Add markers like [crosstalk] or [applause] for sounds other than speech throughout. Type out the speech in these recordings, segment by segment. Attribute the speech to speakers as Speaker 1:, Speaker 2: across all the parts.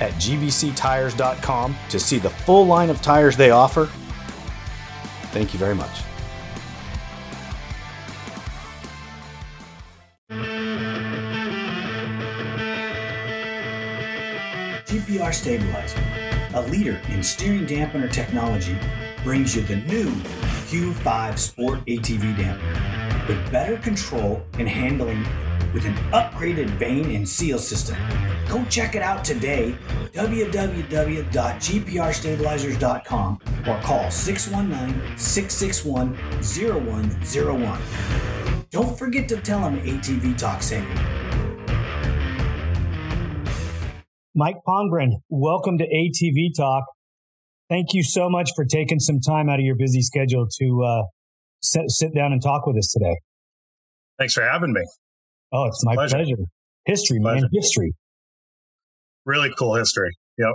Speaker 1: at gbctires.com to see the full line of tires they offer. Thank you very much.
Speaker 2: GPR Stabilizer, a leader in steering dampener technology, brings you the new Q5 Sport ATV dampener with better control and handling with an upgraded vane and seal system. Go check it out today, www.gprstabilizers.com or call 619 661 0101. Don't forget to tell them ATV Talk sent you.
Speaker 3: Mike Pongren, welcome to ATV Talk. Thank you so much for taking some time out of your busy schedule to uh, sit, sit down and talk with us today.
Speaker 4: Thanks for having me.
Speaker 3: Oh, it's my pleasure. pleasure. History, pleasure. man, history.
Speaker 4: Really cool history. Yep.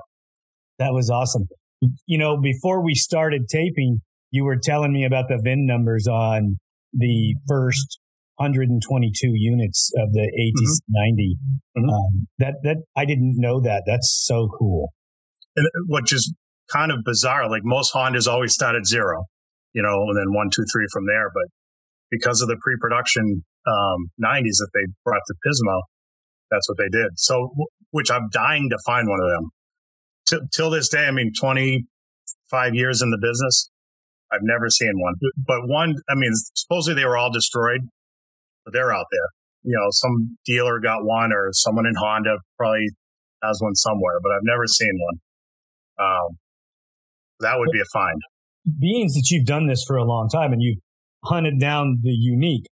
Speaker 3: That was awesome. You know, before we started taping, you were telling me about the VIN numbers on the first 122 units of the AT90. Mm-hmm. Um, that that I didn't know that. That's so cool.
Speaker 4: And which is kind of bizarre. Like most Hondas always start at zero, you know, and then one, two, three from there. But because of the pre-production um, 90s that they brought to Pismo, that's what they did. So, which I'm dying to find one of them. T- till this day, I mean, 25 years in the business, I've never seen one. But one, I mean, supposedly they were all destroyed but they're out there. You know, some dealer got one or someone in Honda probably has one somewhere, but I've never seen one. Um, that would be a find.
Speaker 3: Being that you've done this for a long time and you've hunted down the unique.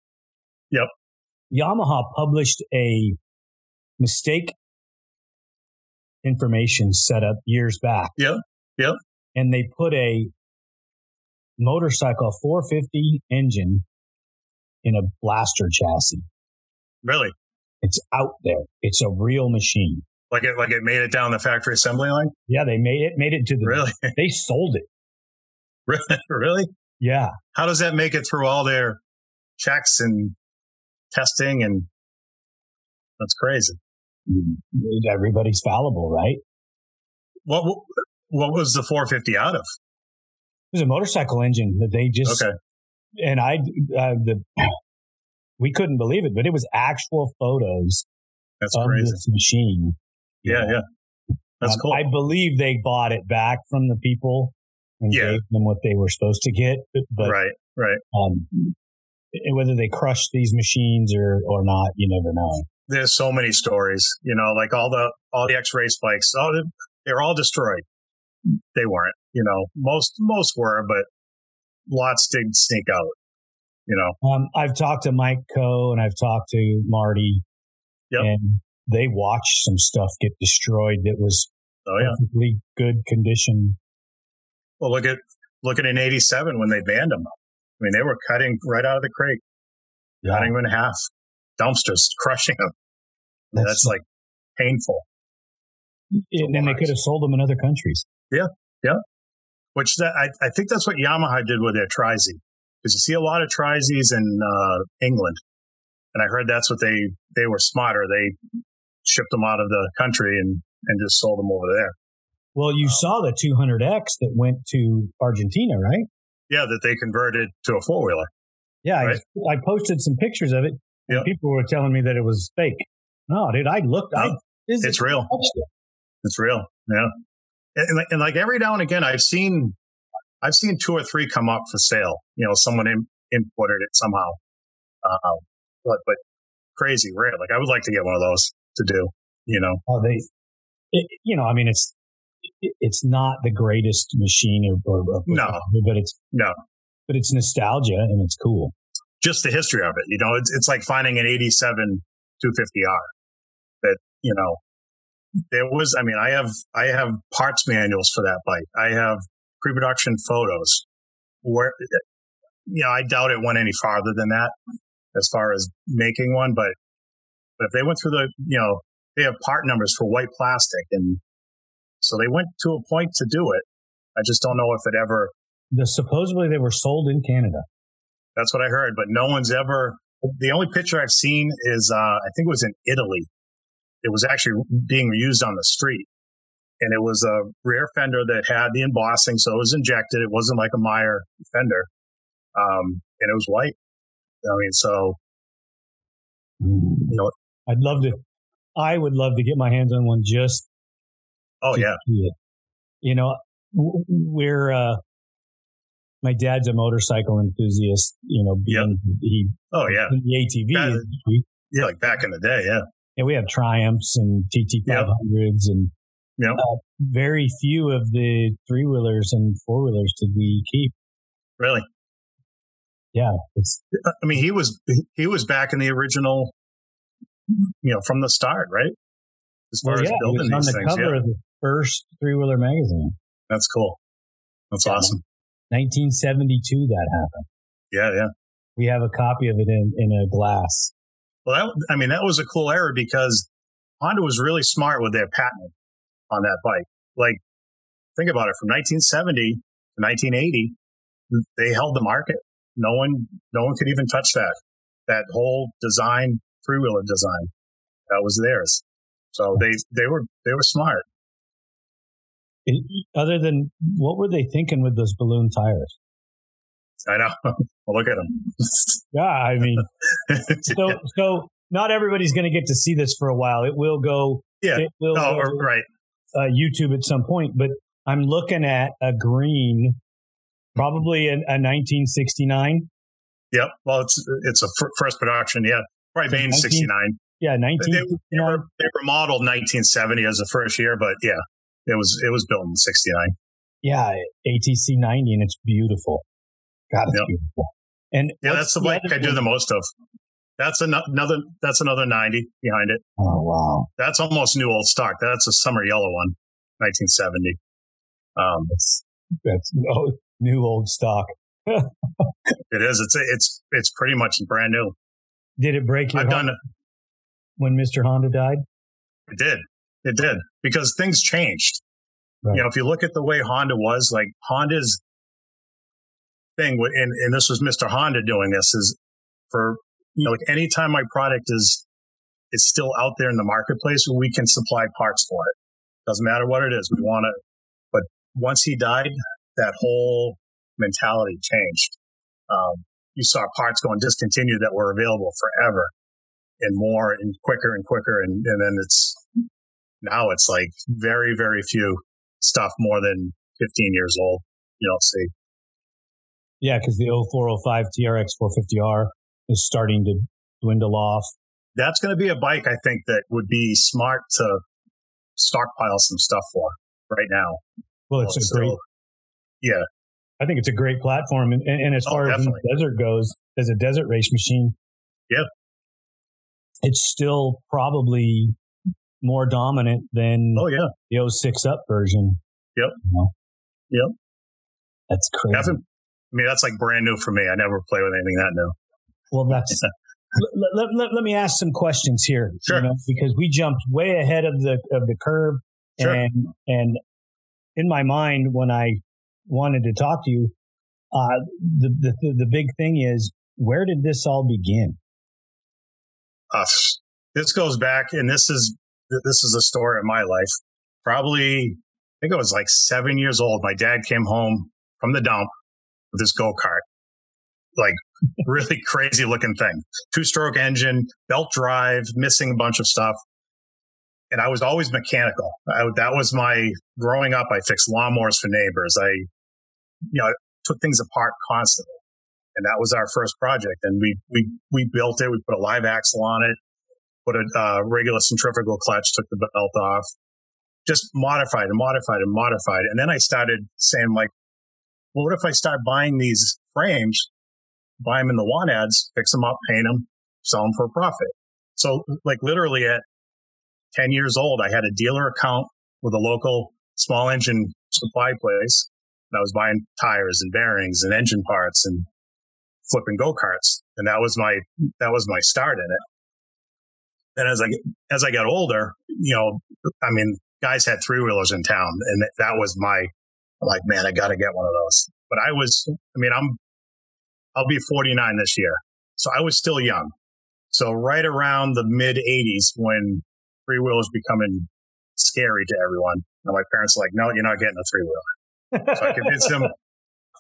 Speaker 3: Yamaha published a mistake information setup years back.
Speaker 4: Yep. Yep.
Speaker 3: And they put a motorcycle 450 engine in a blaster chassis.
Speaker 4: Really?
Speaker 3: It's out there. It's a real machine.
Speaker 4: Like it, like it made it down the factory assembly line.
Speaker 3: Yeah, they made it. Made it to the.
Speaker 4: Really? [laughs]
Speaker 3: They sold it. [laughs]
Speaker 4: really?
Speaker 3: Yeah.
Speaker 4: How does that make it through all their checks and testing and? That's crazy.
Speaker 3: Everybody's fallible, right?
Speaker 4: What what was the 450 out of?
Speaker 3: It was a motorcycle engine that they just
Speaker 4: okay
Speaker 3: and I, uh, the, [clears throat] we couldn't believe it, but it was actual photos
Speaker 4: That's
Speaker 3: of
Speaker 4: crazy.
Speaker 3: this machine.
Speaker 4: Yeah, yeah. That's um, cool.
Speaker 3: I believe they bought it back from the people and yeah. gave them what they were supposed to get. But,
Speaker 4: right, right.
Speaker 3: Um, whether they crushed these machines or, or not, you never know.
Speaker 4: There's so many stories, you know, like all the, all the X-race bikes, oh, they're all destroyed. They weren't, you know, most, most were, but lots did sneak out. You know,
Speaker 3: um, I've talked to Mike Coe and I've talked to Marty,
Speaker 4: yep.
Speaker 3: and they watched some stuff get destroyed that was
Speaker 4: oh yeah
Speaker 3: perfectly good condition.
Speaker 4: Well, look at look at in '87 when they banned them. I mean, they were cutting right out of the crate, yeah. cutting them in half, dumpsters, [laughs] crushing them. That's, that's like painful.
Speaker 3: And then they could have sold them in other countries.
Speaker 4: Yeah, yeah which that, I, I think that's what Yamaha did with their Tri-Z. Because you see a lot of Tri-Zs in uh, England. And I heard that's what they, they were smarter. They shipped them out of the country and, and just sold them over there.
Speaker 3: Well, you um, saw the 200X that went to Argentina, right?
Speaker 4: Yeah, that they converted to a four wheeler.
Speaker 3: Yeah, right? I, I, posted some pictures of it. Yep. people were telling me that it was fake. No, dude, I looked. No, I,
Speaker 4: it's real. It. It's real. Yeah and, and like every now and again, I've seen I've seen two or three come up for sale. You know, someone in, imported it somehow. Uh, but, but crazy rare. Like I would like to get one of those to do, you know.
Speaker 3: Oh, they, it, you know, I mean, it's, it, it's not the greatest machine or, or, or
Speaker 4: no,
Speaker 3: but it's,
Speaker 4: no,
Speaker 3: but it's nostalgia and it's cool.
Speaker 4: Just the history of it, you know, it's, it's like finding an 87 250R that, you know, there was, I mean, I have, I have parts manuals for that bike. I have pre-production photos where, you know, I doubt it went any farther than that as far as making one, but, but if they went through the, you know, they have part numbers for white plastic and so they went to a point to do it. I just don't know if it ever.
Speaker 3: The supposedly they were sold in Canada.
Speaker 4: That's what I heard, but no one's ever. The only picture I've seen is uh, I think it was in Italy. It was actually being used on the street, and it was a rear fender that had the embossing, so it was injected. It wasn't like a Meyer fender, um, and it was white. I mean, so you know,
Speaker 3: I'd love to. I would love to get my hands on one just
Speaker 4: Oh yeah.
Speaker 3: You know, we're, uh, my dad's a motorcycle enthusiast, you know,
Speaker 4: being
Speaker 3: yep. he,
Speaker 4: oh yeah,
Speaker 3: the ATV back.
Speaker 4: Yeah, like back in the day, yeah.
Speaker 3: And we have Triumphs and TT 500s and
Speaker 4: yep. Uh,
Speaker 3: very few of the three wheelers and four wheelers did we keep.
Speaker 4: Really?
Speaker 3: Yeah. It's,
Speaker 4: I mean, he was, he was back in the original, you know, from the start, right?
Speaker 3: As far well, yeah, as building on the things, yeah. First three wheeler magazine.
Speaker 4: That's cool. That's yeah. awesome.
Speaker 3: 1972 that happened.
Speaker 4: Yeah, yeah.
Speaker 3: We have a copy of it in, in a glass.
Speaker 4: Well, that, I mean, that was a cool era because Honda was really smart with their patent on that bike. Like, think about it from 1970 to 1980, they held the market. No one, no one could even touch that. That whole design, three wheeler design, that was theirs. So they, they were, they were smart
Speaker 3: other than what were they thinking with those balloon tires?
Speaker 4: I know. [laughs] well, look at them. [laughs]
Speaker 3: yeah, I mean, [laughs] so so not everybody's going to get to see this for a while. It will go.
Speaker 4: Yeah.
Speaker 3: It will
Speaker 4: oh, go, right.
Speaker 3: Uh, YouTube at some point, but I'm looking at a green, probably a, a 1969.
Speaker 4: Yep. Well, it's it's a f- first production. Yeah, probably Bain 69.
Speaker 3: Yeah, 19. They,
Speaker 4: they, were, they were modeled 1970 as the first year, but yeah, it was it was built in '69.
Speaker 3: Yeah, ATC 90, and it's beautiful. God, it's yep. beautiful. And
Speaker 4: yeah, that's the bike I do the most of. That's another. That's another 90 behind it.
Speaker 3: Oh wow,
Speaker 4: that's almost new old stock. That's a summer yellow one, 1970. Um,
Speaker 3: that's that's no, new old stock. [laughs]
Speaker 4: it is. It's it's it's pretty much brand new.
Speaker 3: Did it break your?
Speaker 4: I've done it
Speaker 3: when Mr. Honda died.
Speaker 4: It did. It did because things changed. Right. You know, if you look at the way Honda was, like Honda's thing, and, and this was Mr. Honda doing this is for, you know, like anytime my product is, is still out there in the marketplace, we can supply parts for it. Doesn't matter what it is. We want to, but once he died, that whole mentality changed. Um, you saw parts going discontinued that were available forever and more and quicker and quicker. And, and then it's, now it's like very, very few stuff more than 15 years old. You don't see.
Speaker 3: Yeah, because the 0405 TRX 450R is starting to dwindle off.
Speaker 4: That's going to be a bike I think that would be smart to stockpile some stuff for right now.
Speaker 3: Well, it's well, a great.
Speaker 4: yeah.
Speaker 3: I think it's a great platform. And, and, as oh, far definitely. as desert goes, as a desert race machine,
Speaker 4: yeah,
Speaker 3: it's still probably more dominant than
Speaker 4: oh yeah
Speaker 3: the 06 up version.
Speaker 4: Yep. You know? Yep.
Speaker 3: That's crazy.
Speaker 4: I mean, that's like brand new for me. I never play with anything that new.
Speaker 3: Well, that's. [laughs] let, let, let, let, me ask some questions here,
Speaker 4: sure. You know,
Speaker 3: because we jumped way ahead of the of the curve,
Speaker 4: sure.
Speaker 3: and and in my mind when I wanted to talk to you, uh, the, the the big thing is where did this all begin?
Speaker 4: Us. This goes back, and this is this is a story of my life. Probably, I think I was like seven years old. My dad came home from the dump with this go kart, like [laughs] really crazy looking thing, two stroke engine, belt drive, missing a bunch of stuff. And I was always mechanical. I, that was my growing up. I fixed lawnmowers for neighbors. I you know, took things apart constantly. And that was our first project. And we, we, we built it. We put a live axle on it, put a uh, regular centrifugal clutch, took the belt off, just modified and modified and modified. And then I started saying like, well, what if I start buying these frames, buy them in the want ads, fix them up, paint them, sell them for a profit. So like literally at 10 years old, I had a dealer account with a local small engine supply place. And I was buying tires and bearings and engine parts and flipping go-karts. And that was my, that was my start in it. And as I, as I got older, you know, I mean, guys had three wheelers in town and that was my, like, man, I got to get one of those. But I was, I mean, I'm, I'll be 49 this year. So I was still young. So right around the mid 80s when three wheelers becoming scary to everyone. And my parents were like, no, you're not getting a three wheeler. so I convinced them.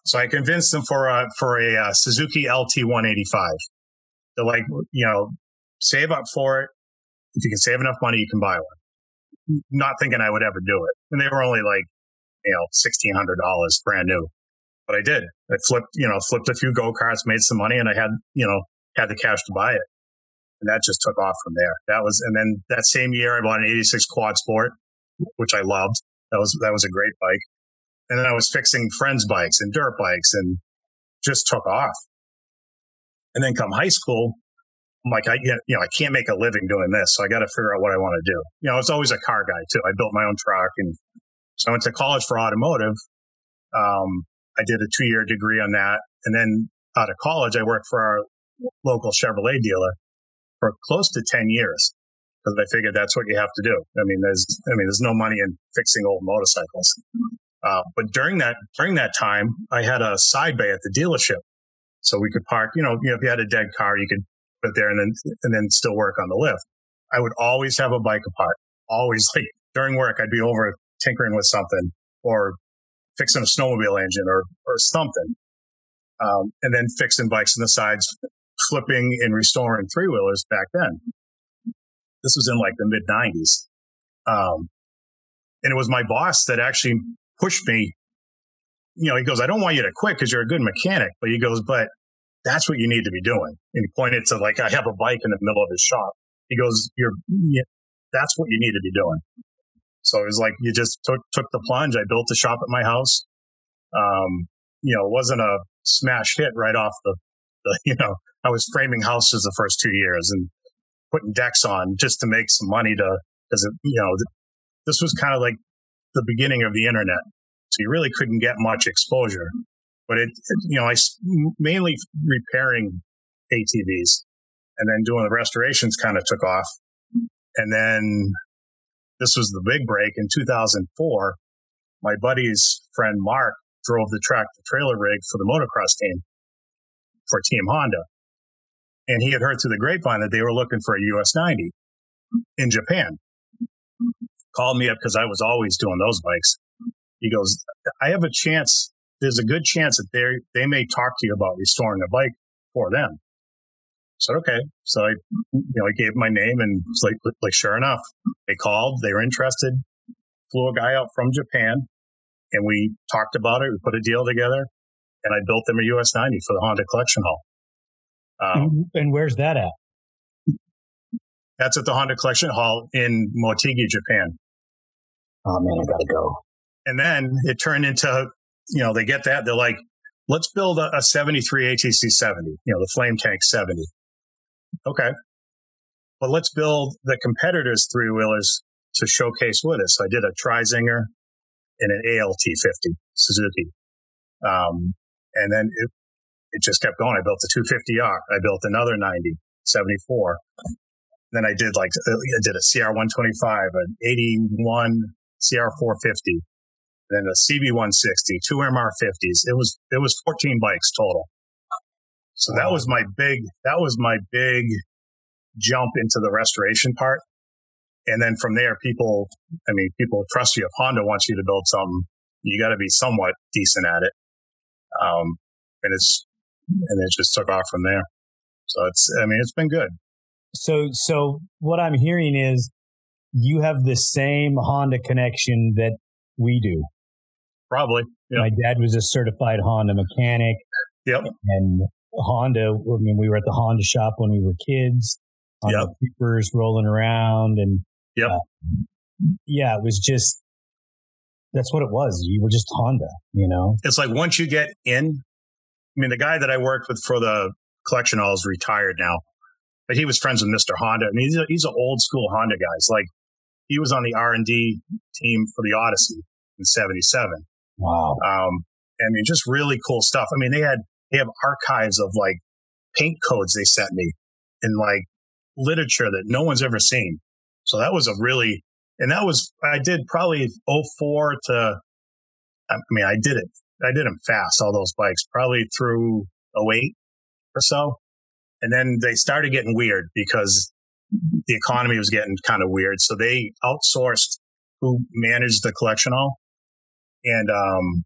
Speaker 4: So I convinced them for a, for a uh, Suzuki LT 185. They're like, you know, save up for it. If you can save enough money, you can buy one. Not thinking I would ever do it. And they were only like, you know, $1,600 brand new. But I did. I flipped, you know, flipped a few go karts, made some money, and I had, you know, had the cash to buy it and that just took off from there. That was, and then that same year I bought an 86 quad sport, which I loved. That was, that was a great bike. And then I was fixing friends' bikes and dirt bikes and just took off. And then come high school, I'm like, I, you know, I can't make a living doing this. So I got to figure out what I want to do. You know, I was always a car guy too. I built my own truck and so I went to college for automotive. Um, I did a two year degree on that. And then out of college, I worked for our local Chevrolet dealer for close to 10 years because I figured that's what you have to do. I mean, there's, I mean, there's no money in fixing old motorcycles. Uh, but during that, during that time, I had a side bay at the dealership. So we could park, you know, you know, if you had a dead car, you could put there and then, and then still work on the lift. I would always have a bike apart. Always [laughs] like during work, I'd be over tinkering with something or fixing a snowmobile engine or, or something. Um, and then fixing bikes on the sides, flipping and restoring three wheelers back then. This was in like the mid 90s. Um, and it was my boss that actually pushed me. You know, he goes, I don't want you to quit because you're a good mechanic. But he goes, but that's what you need to be doing. And he pointed to like, I have a bike in the middle of his shop. He goes, you're, that's what you need to be doing. So it was like, you just took, took the plunge. I built the shop at my house. Um, you know, it wasn't a smash hit right off the, the, [laughs] you know, I was framing houses the first two years and putting decks on just to make some money to, because, you know, this was kind of like the beginning of the internet. So you really couldn't get much exposure. But it, it you know, I mainly repairing ATVs and then doing the restorations kind of took off. And then this was the big break in 2004. My buddy's friend Mark drove the tractor trailer rig for the motocross team for Team Honda. And he had heard through the grapevine that they were looking for a US 90 in Japan. Called me up because I was always doing those bikes. He goes, I have a chance. There's a good chance that they they may talk to you about restoring a bike for them. So okay. So I, you know, I gave my name and it's like, like sure enough, they called. They were interested. Flew a guy out from Japan, and we talked about it. We put a deal together, and I built them a US 90 for the Honda Collection Hall.
Speaker 3: Um, and where's that at?
Speaker 4: That's at the Honda Collection Hall in Motegi, Japan.
Speaker 1: Oh man, I gotta go.
Speaker 4: And then it turned into, you know, they get that. They're like, let's build a, a 73 ATC 70, you know, the Flame Tank 70. Okay. But let's build the competitors' three wheelers to showcase with us. So I did a Tri-Zinger and an ALT 50 Suzuki. Um, and then it, it just kept going. I built a 250R. I built another 90, 74. Then I did like, uh, I did a CR 125, an 81 CR 450, then a CB 160, two MR 50s. It was, it was 14 bikes total. So that was my big, that was my big jump into the restoration part. And then from there, people, I mean, people trust you. If Honda wants you to build something, you got to be somewhat decent at it. Um, and it's and it just took off from there. So it's, I mean, it's been good.
Speaker 3: So, so what I'm hearing is you have the same Honda connection that we do.
Speaker 4: Probably. Yep.
Speaker 3: My dad was a certified Honda mechanic.
Speaker 4: Yep.
Speaker 3: And Honda, I mean, we were at the Honda shop when we were kids. Honda
Speaker 4: Yep.
Speaker 3: Coopers rolling around and
Speaker 4: Yep.
Speaker 3: uh, yeah, it was just that's what it was. You were just Honda, you know.
Speaker 4: It's like once you get in, I mean, the guy that I worked with for the collection hall is retired now, but he was friends with Mr. Honda. I mean, he's, a, he's an old school Honda guy. It's like he was on the R and D team for the Odyssey in '77.
Speaker 3: Wow.
Speaker 4: Um, I mean, just really cool stuff. I mean, they had they have archives of like paint codes they sent me and like literature that no one's ever seen. So that was a really, and that was I did probably 04 to, I mean, I did it. I did them fast, all those bikes, probably through 08 or so. And then they started getting weird because the economy was getting kind of weird. So they outsourced who managed the collection hall. And, um,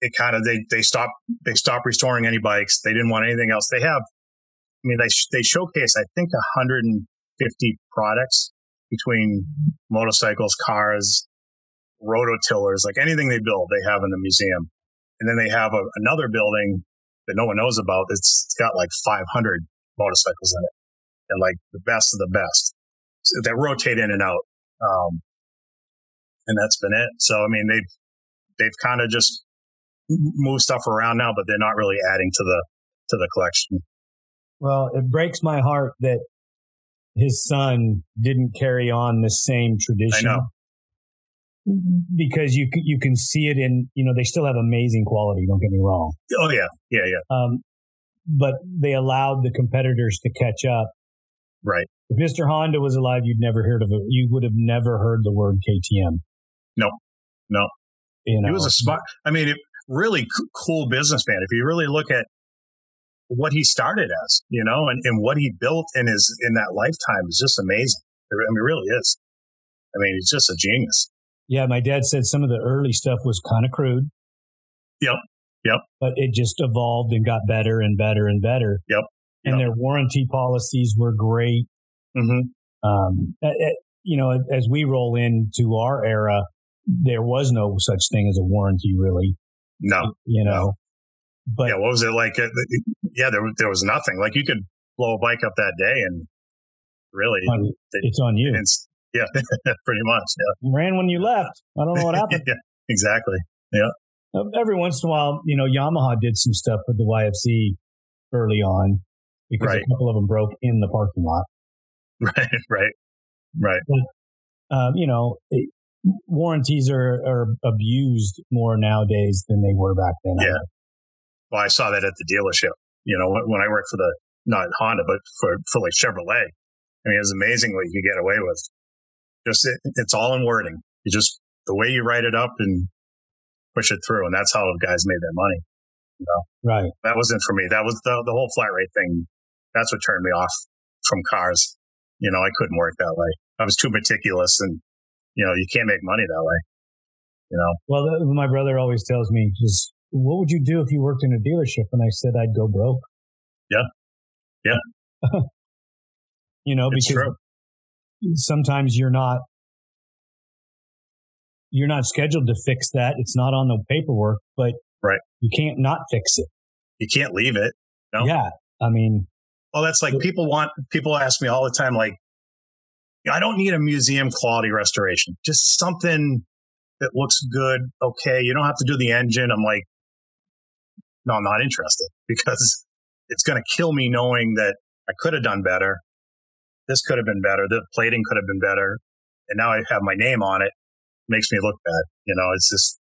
Speaker 4: it kind of, they, they stopped, they stopped restoring any bikes. They didn't want anything else. They have, I mean, they, they showcase, I think, 150 products between motorcycles, cars, rototillers, like anything they build, they have in the museum. And then they have a, another building that no one knows about. It's, it's got like 500 motorcycles in it and like the best of the best that rotate in and out. Um, and that's been it. So, I mean, they've, they've kind of just moved stuff around now, but they're not really adding to the, to the collection.
Speaker 3: Well, it breaks my heart that his son didn't carry on the same tradition.
Speaker 4: I know.
Speaker 3: Because you you can see it in you know they still have amazing quality. Don't get me wrong.
Speaker 4: Oh yeah. Yeah. Yeah.
Speaker 3: Um, but they allowed the competitors to catch up.
Speaker 4: Right.
Speaker 3: If Mr. Honda was alive, you'd never heard of it. You would have never heard the word KTM.
Speaker 4: No. No.
Speaker 3: You know,
Speaker 4: He was a smart, I mean, it, really c- cool businessman. If you really look at what he started as, you know, and, and what he built in his, in that lifetime is just amazing. I mean, it really is. I mean, he's just a genius.
Speaker 3: Yeah, my dad said some of the early stuff was kind of crude.
Speaker 4: Yep. Yep.
Speaker 3: But it just evolved and got better and better and better.
Speaker 4: Yep.
Speaker 3: And their warranty policies were great.
Speaker 4: Mm-hmm.
Speaker 3: Um, eh, eh, you know, as we roll into our era, there was no such thing as a warranty, really.
Speaker 4: No.
Speaker 3: You know, but
Speaker 4: yeah. What was it like? Yeah. There, was- there was nothing. Like you could blow a bike up that day and really,
Speaker 3: on- it's on you.
Speaker 4: yeah, [laughs] pretty much.
Speaker 3: You ran when you left. I don't know what happened. [laughs]
Speaker 4: yeah. Exactly.
Speaker 3: Yeah. Every once in a while, you know, Yamaha did some stuff with the YFC early on because
Speaker 4: Right.
Speaker 3: a couple of them broke in the parking lot. [laughs]
Speaker 4: Right. Right. Right.
Speaker 3: um, you know, it, warranties are, are abused more nowadays than they were back then.
Speaker 4: Yeah. Well, I saw that at the dealership. You know, when, I worked for the not Honda, but for for like Chevrolet. I mean, it's amazing what you get away with. Just it, it's all in wording. You just the way you write it up and push it through, and that's how guys made their money.
Speaker 3: Right.
Speaker 4: That wasn't for me. That was the the whole flat rate thing. That's what turned me off from cars. You know, I couldn't work that way. I was too meticulous, and you know, you can't make money that way. You know,
Speaker 3: Well, my brother always tells me, just what would you do if you worked in a dealership? And I said, I'd go broke.
Speaker 4: Yeah. Yeah. [laughs]
Speaker 3: you know,
Speaker 4: it's
Speaker 3: because
Speaker 4: true.
Speaker 3: sometimes you're not, you're not scheduled to fix that. It's not on the paperwork, but
Speaker 4: Right.
Speaker 3: you can't not fix it.
Speaker 4: You can't leave it. No.
Speaker 3: Yeah. I mean,
Speaker 4: Well, that's like people want, people ask me all the time, like, I don't need a museum quality restoration, just something that looks good. Okay. You don't have to do the engine. I'm like, no, I'm not interested [laughs] because it's going to kill me knowing that I could have done better. This could have been better. The plating could have been better. And now I have my name on it. Makes me look bad. You know, it's just,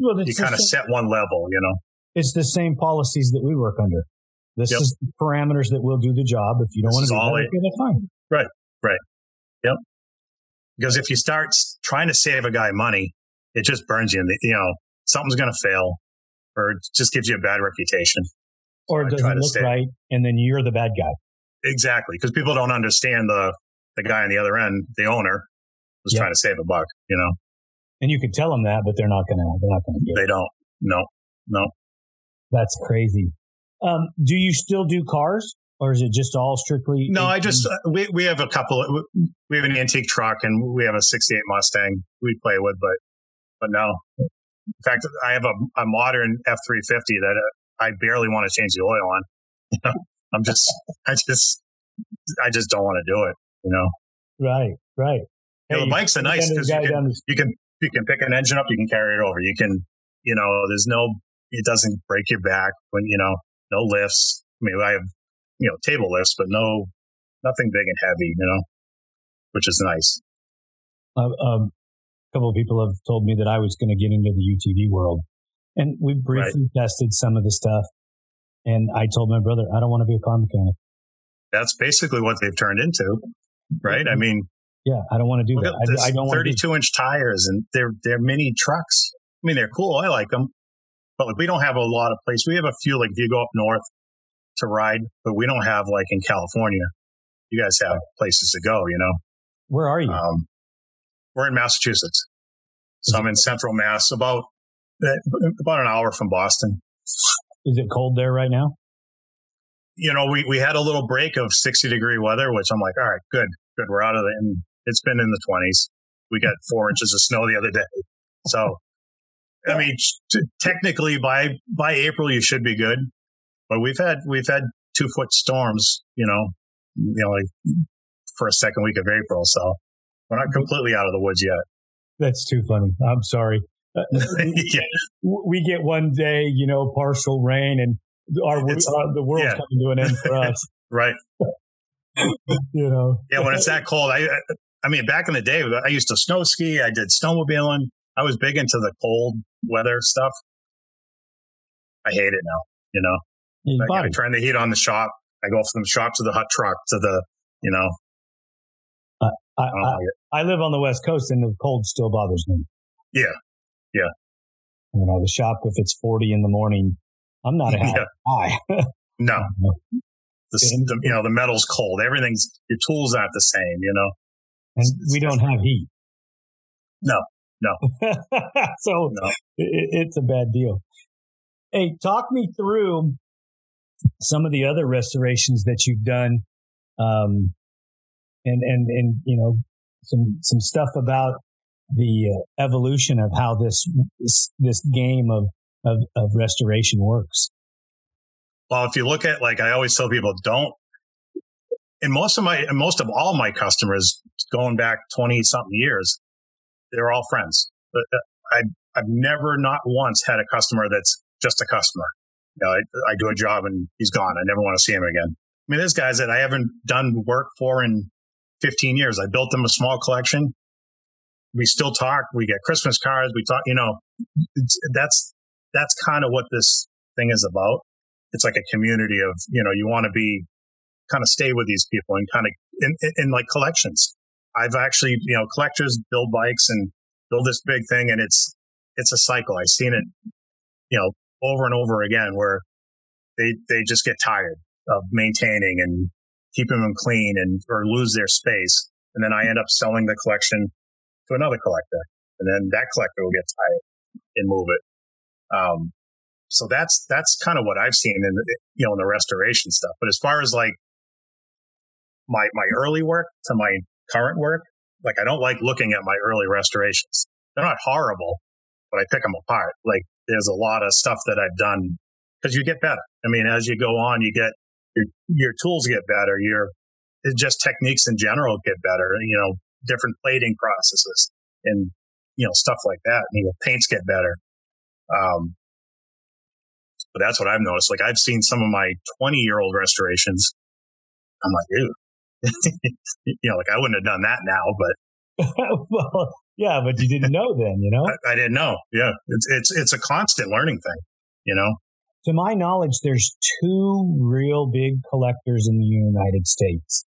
Speaker 3: well,
Speaker 4: you
Speaker 3: it's, the
Speaker 4: kind of set one level, you know?
Speaker 3: it's the same policies that we work under. This
Speaker 4: Yep.
Speaker 3: is the parameters that will do the job. If you don't
Speaker 4: This
Speaker 3: want to do that,
Speaker 4: it-
Speaker 3: okay, that's fine.
Speaker 4: Because if you start trying to save a guy money, it just burns you. In the, you know, something's going to fail, or it just gives you a bad reputation.
Speaker 3: Or it doesn't look
Speaker 4: stay-
Speaker 3: right, and then you're the bad guy.
Speaker 4: Exactly, because people don't understand the the guy on the other end, the owner, was
Speaker 3: Yeah.
Speaker 4: trying to save a buck. You know,
Speaker 3: And you could tell them that, but they're not gonna. They're not gonna get. it.
Speaker 4: they don't. No, no.
Speaker 3: That's crazy. Um, do you still do cars, or is it just all strictly?
Speaker 4: No, I just uh, we we have a couple. Of, we have an antique truck and we have a '68 Mustang we play with, but but no, In fact, I have a, a modern F three fifty that uh, I barely want to change the oil on. You [laughs] know, I'm just, I just, I just don't want to do it. You know.
Speaker 3: Right. Right.
Speaker 4: You know, the bikes are nice because you can, you can you can pick an engine up, you can carry it over. You can, you know, there's no, it doesn't break your back when you know, no lifts. I mean, I have, you know, table lifts, but no, nothing big and heavy. You know, which is nice.
Speaker 3: Uh, um, a couple of people have told me that I was going to get into the UTV world, and we briefly right. tested some of the stuff. And I told my brother, I don't want to be a car mechanic.
Speaker 4: That's basically what they've turned into, right? I mean,
Speaker 3: yeah, I don't want to do that. I, I, don't
Speaker 4: 32 inch tires and they're, they're mini trucks. I mean, they're cool. I like them, but like we don't have a lot of place. We have a few, like if you go up north to ride, but we don't have like in California. You guys have places to go, you know?
Speaker 3: Where are you? Um,
Speaker 4: we're in Massachusetts. So I'm in central Mass, about, eh, about an hour from Boston.
Speaker 3: Is it cold there right now?
Speaker 4: You know, we, we had a little break of 60 degree weather, which I'm like, all right, good, good. We're out of it. And it's been in the 20s. We got four [laughs] inches of snow the other day. So, I mean, t- technically by, by April, you should be good. But we've had, we've had two foot storms, you know, you know, like for a second week of April. So we're not completely out of the woods yet.
Speaker 3: That's too funny. I'm sorry. Uh, [laughs] yeah. We get one day, you know, partial rain and our, uh, the world's yeah. coming to an end for [laughs] us.
Speaker 4: right. [laughs]
Speaker 3: you know.
Speaker 4: Yeah, when it's that cold, I I mean, back in the day, I used to snow ski. I did snowmobiling. I was big into the cold weather stuff. I hate it now. You know, I, I turn the heat on the shop. I go from the shop to the hot truck to the, you know.
Speaker 3: Uh, I, I, I, I, live on the West Coast and the cold still bothers me.
Speaker 4: Yeah. Yeah.
Speaker 3: You know, the shop, if it's 40 in the morning, I'm not a happy [laughs]
Speaker 4: yeah. guy. [laughs] no. The, the, you know, the metal's cold. Everything's, your tools aren't the same, you know?
Speaker 3: And we don't have heat.
Speaker 4: No, no. [laughs]
Speaker 3: so no. It, it's a bad deal. Hey, talk me through some of the other restorations that you've done, um, and and and you know some some stuff about the uh, evolution of how this, this this game of, of of restoration works.
Speaker 4: Well, if you look at like I always tell people, don't. And most of my, and most of all my customers, going back twenty something years, they're all friends. But uh, I, I've never, not once, had a customer that's just a customer. Know, I, I do a job and he's gone. I never want to see him again. I mean, there's guys that I haven't done work for in 15 years. I built them a small collection. We still talk. We get Christmas cards. We talk, you know, that's, that's kind of what this thing is about it's like a community of, you know, you want to be kind of stay with these people and kind of in, in, in, like collections. I've actually, you know, collectors build bikes and build this big thing and it's, it's a cycle. I've seen it, you know, over and over again where they, they just get tired of maintaining and keeping them clean and, or lose their space. And then I end up selling the collection to another collector and then that collector will get tired and move it. Um, so that's, that's kind of what I've seen in, the, you know, in the restoration stuff. But as far as like my, my early work to my current work, like I don't like looking at my early restorations. They're not horrible, but I pick them apart. Like there's a lot of stuff that I've done because you get better. I mean, as you go on, you get your, your tools get better. Your just techniques in general get better. You know, different plating processes and you know stuff like that. And, you know, paints get better. Um, but that's what I've noticed. Like I've seen some of my 20 year old restorations. I'm like, dude, [laughs] you know, like I wouldn't have done that now,
Speaker 3: but. [laughs] well, yeah, but you didn't know then, you know? [laughs]
Speaker 4: I, I didn't know. Yeah. It's, it's, it's a constant learning thing, you know?
Speaker 3: To my knowledge, there's two real big collectors in the United States.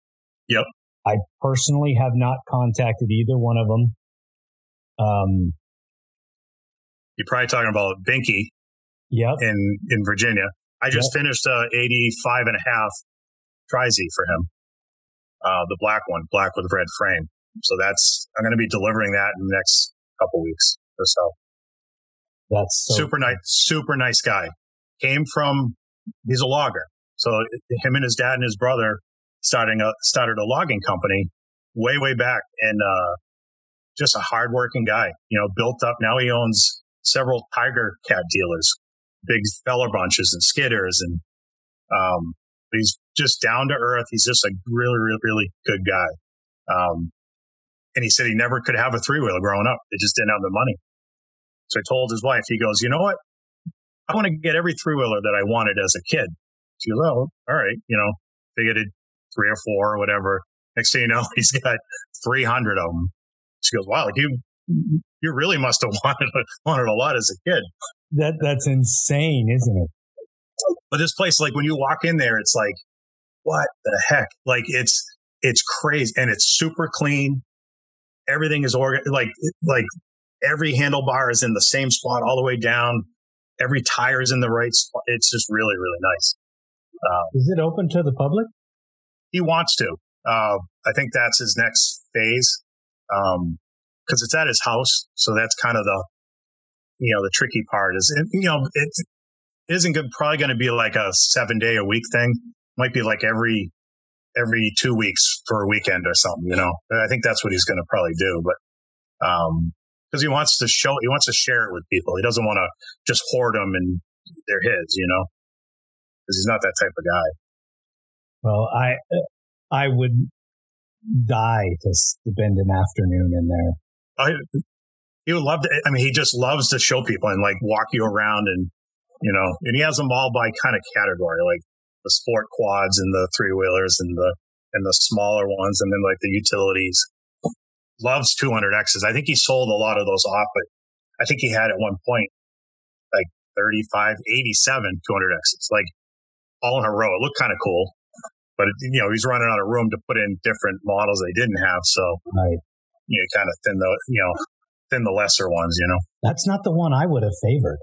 Speaker 4: Yep.
Speaker 3: I personally have not contacted either one of them. Um,
Speaker 4: You're probably talking about Binky
Speaker 3: yep.
Speaker 4: in, in Virginia. I just yep. finished a 85 and a half Tri-Z for him. Uh, the black one, black with red frame. So that's, I'm going to be delivering that in the next couple weeks or so.
Speaker 3: That's
Speaker 4: so super nice, super nice guy. Came from, he's a logger. So him and his dad and his brother starting a, started a logging company way, way back and, uh, just a hardworking guy, you know, built up. Now he owns several tiger cat dealers, big feller bunchers and skidders. And, um, he's just down to earth. He's just a really, really, really good guy. Um, and he said he never could have a three wheeler growing up. They just didn't have the money. So I told his wife, he goes, you know what? I want to get every three wheeler that I wanted as a kid. She goes, oh, all right. You know, they get three or four or whatever. Next thing you know, [laughs] he's got 300 of them. She goes, wow, you, you really must have [laughs] wanted, wanted a lot as a kid.
Speaker 3: That, that's insane, isn't it?
Speaker 4: But this place, like when you walk in there, it's like, what the heck? Like it's, it's crazy and it's super clean. Everything is organ, like, like every handlebar is in the same spot all the way down. Every tire is in the right spot. It's just really, really nice.
Speaker 3: Um, is it open to the public?
Speaker 4: He wants to. Uh, I think that's his next phase. Um, cause it's at his house. So that's kind of the, you know, the tricky part is, you know, it isn't good, probably going to be like a seven day a week thing. Might be like every, every two weeks for a weekend or something, you know, I think that's what he's going to probably do. But, um, cause he wants to show, he wants to share it with people. He doesn't want to just hoard them and they're his, you know, cause he's not that type of guy.
Speaker 3: Well, I, I would die to spend an afternoon in there.
Speaker 4: I, he would love to. I mean, he just loves to show people and like walk you around and, you know, and he has them all by kind of category, like the sport quads and the three wheelers and the, and the smaller ones and then like the utilities. Loves 200Xs. I think he sold a lot of those off, but I think he had at one point like 35, 87 200Xs, like all in a row. It looked kind of cool but you know he's running out of room to put in different models they didn't have. So right. you know, kind of thin the you know thin the lesser ones. You know,
Speaker 3: that's not the one I would have favored.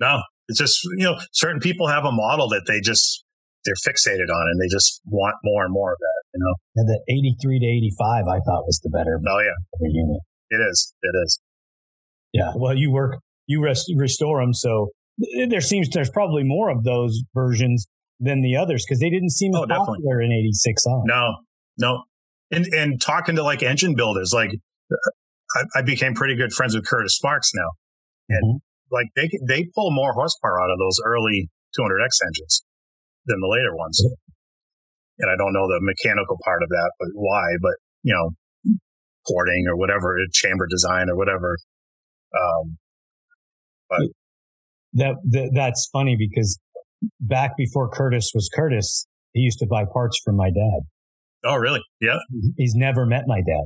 Speaker 4: No, it's just you know certain people have a model that they just they're fixated on and they just want more and more of that. You know,
Speaker 3: and the eighty three to eighty five I thought was the better.
Speaker 4: Oh yeah, unit. It is. It is.
Speaker 3: Yeah. Well, you work you rest, restore them, so there seems there's probably more of those versions than the others because they didn't seem oh, popular in 86 on.
Speaker 4: No, no. And, and talking to like engine builders, like I, I became pretty good friends with Curtis Sparks now. And mm-hmm. Like they, they pull more horsepower out of those early 200X engines than the later ones. And I don't know the mechanical part of that, but why, but you know, porting or whatever, chamber design or whatever. Um,
Speaker 3: but that, that that's funny because back before Curtis was Curtis, he used to buy parts from my dad.
Speaker 4: Oh, really? Yeah.
Speaker 3: He's never met my dad.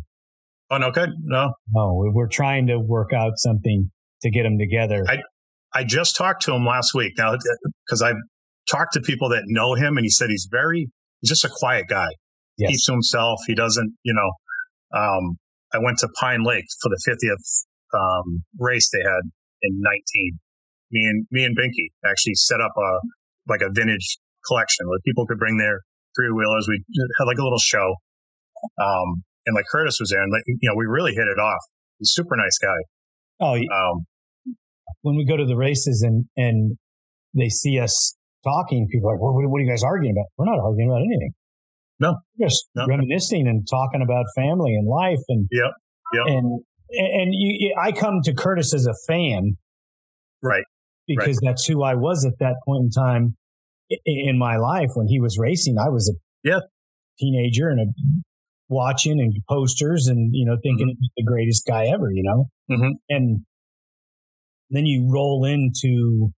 Speaker 4: Oh, no, good. No.
Speaker 3: No, we're trying to work out something to get them together.
Speaker 4: I, I just talked to him last week now because I've talked to people that know him and he said he's very, he's just a quiet guy. Yes. Keeps to himself. He doesn't, you know, um, I went to Pine Lake for the 50th um, race they had in 19. Me and me and Binky actually set up a like a vintage collection where people could bring their three wheelers. We had like a little show. Um, and like Curtis was there and like, you know, we really hit it off. He's a super nice guy.
Speaker 3: Oh, um, when we go to the races and, and they see us talking, people are like, what, what are you guys arguing about? We're not arguing about anything.
Speaker 4: No,
Speaker 3: We're just no. reminiscing and talking about family and life and,
Speaker 4: yep. Yep.
Speaker 3: and, and you, I come to Curtis as a fan.
Speaker 4: Right
Speaker 3: because right. that's who I was at that point in time in my life when he was racing. I was a
Speaker 4: yeah.
Speaker 3: teenager and a, watching and posters and, you know, thinking mm-hmm. the greatest guy ever, you know?
Speaker 4: Mm-hmm.
Speaker 3: And then you roll into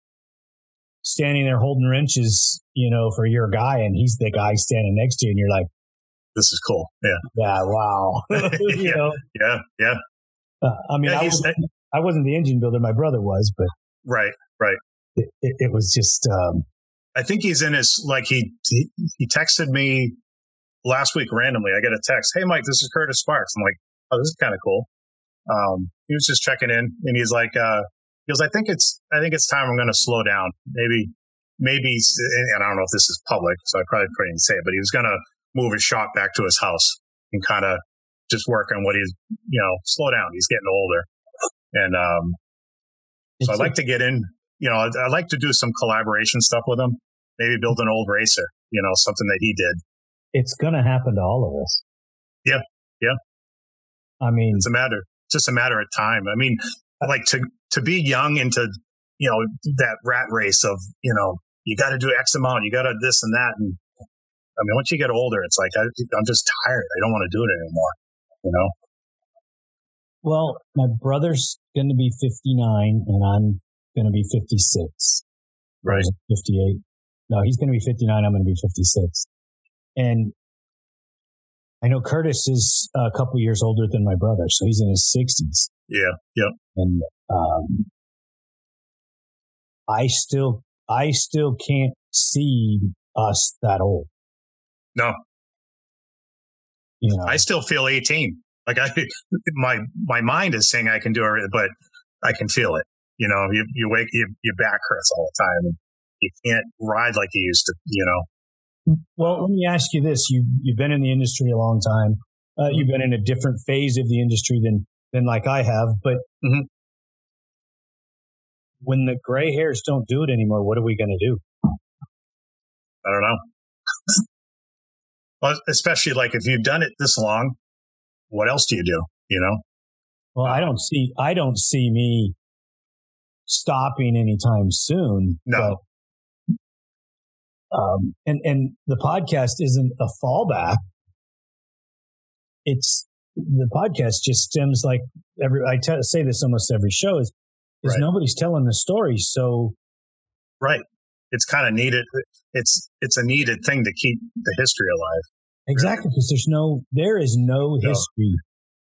Speaker 3: standing there holding wrenches, you know, for your guy and he's the guy standing next to you and you're like,
Speaker 4: this is cool. Yeah.
Speaker 3: Yeah. Wow. [laughs] [laughs]
Speaker 4: you yeah, know? Yeah. Yeah.
Speaker 3: Uh, I mean, yeah, I, was, I wasn't the engine builder. My brother was, but
Speaker 4: right. Right.
Speaker 3: It, it, it was just, um,
Speaker 4: I think he's in his, like he, he, he texted me last week randomly. I get a text. Hey, Mike, this is Curtis Sparks. I'm like, oh, this is kind of cool. Um, he was just checking in and he's like, uh, he goes, I think it's, I think it's time I'm going to slow down. Maybe, maybe, and I don't know if this is public, so I probably couldn't say it, but he was going to move his shop back to his house and kind of just work on what he's, you know, slow down. He's getting older. And, um, so I like to get in you know, I'd, I'd, like to do some collaboration stuff with him. Maybe build an old racer, you know, something that he did.
Speaker 3: It's going to happen to all of us.
Speaker 4: Yeah. Yeah.
Speaker 3: I mean,
Speaker 4: it's a matter, it's just a matter of time. I mean, like to to be young and to you know that rat race of you know you got to do X amount, you got to this and that, and I mean once you get older, it's like I, I'm just tired. I don't want to do it anymore. You know.
Speaker 3: Well, my brother's going to be 59 and I'm going to be 56.
Speaker 4: Right.
Speaker 3: 58. No, he's going to be 59. I'm going to be 56. And I know Curtis is a couple years older than my brother, so he's in his 60s.
Speaker 4: Yeah. yeah.
Speaker 3: And um, I still, I still can't see us that old.
Speaker 4: No.
Speaker 3: You know,
Speaker 4: I still feel 18. Like I, my my mind is saying I can do it, but I can feel it. You know, you you wake you, your back hurts all the time, you can't ride like you used to. You know.
Speaker 3: Well, let me ask you this: you you've been in the industry a long time. Uh, you've been in a different phase of the industry than than like I have, but
Speaker 4: Mhm.
Speaker 3: when the gray hairs don't do it anymore, what are we going to do?
Speaker 4: I don't know. well, especially like if you've done it this long, what else do you do? You know?
Speaker 3: Well, I don't see I don't see me stopping anytime soon.
Speaker 4: No.
Speaker 3: Um, and and the podcast isn't a fallback. It's the podcast just stems like every I say this almost every show is is
Speaker 4: Right.
Speaker 3: nobody's telling the story. So
Speaker 4: Right. It's kind of needed. It's it's a needed thing to keep the history alive.
Speaker 3: exactly because there's no there is no
Speaker 4: No.
Speaker 3: history.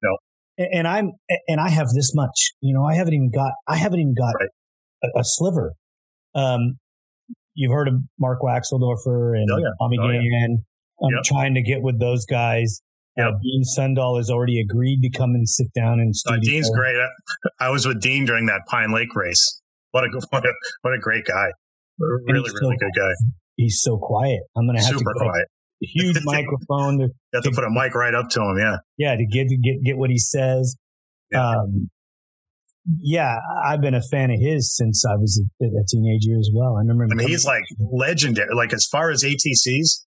Speaker 4: No.
Speaker 3: A- And I'm and I have this much. You know, I haven't even got I haven't even got
Speaker 4: Right.
Speaker 3: a, a sliver. Um, you've heard of Mark Waxeldorfer and
Speaker 4: Oh, yeah.
Speaker 3: Tommy
Speaker 4: Oh, yeah.
Speaker 3: I'm
Speaker 4: Yep.
Speaker 3: trying to get with those guys. Uh, Dean Sundahl has already agreed to come and sit down and
Speaker 4: Uh, Dean's great. I was with Dean during that Pine Lake race. What a [laughs] what a what a great guy. Really, really
Speaker 3: so
Speaker 4: good guy.
Speaker 3: He's so quiet. I'm going to have
Speaker 4: Super
Speaker 3: to
Speaker 4: quiet.
Speaker 3: a huge [laughs] microphone to
Speaker 4: You have to put a mic right up to him. Yeah.
Speaker 3: yeah to get to get get what he says.
Speaker 4: Yeah.
Speaker 3: Um, yeah, I've been a fan of his since I was a, a teenager as well. I remember.
Speaker 4: mean, he's like legendary. Like as far as ATCs,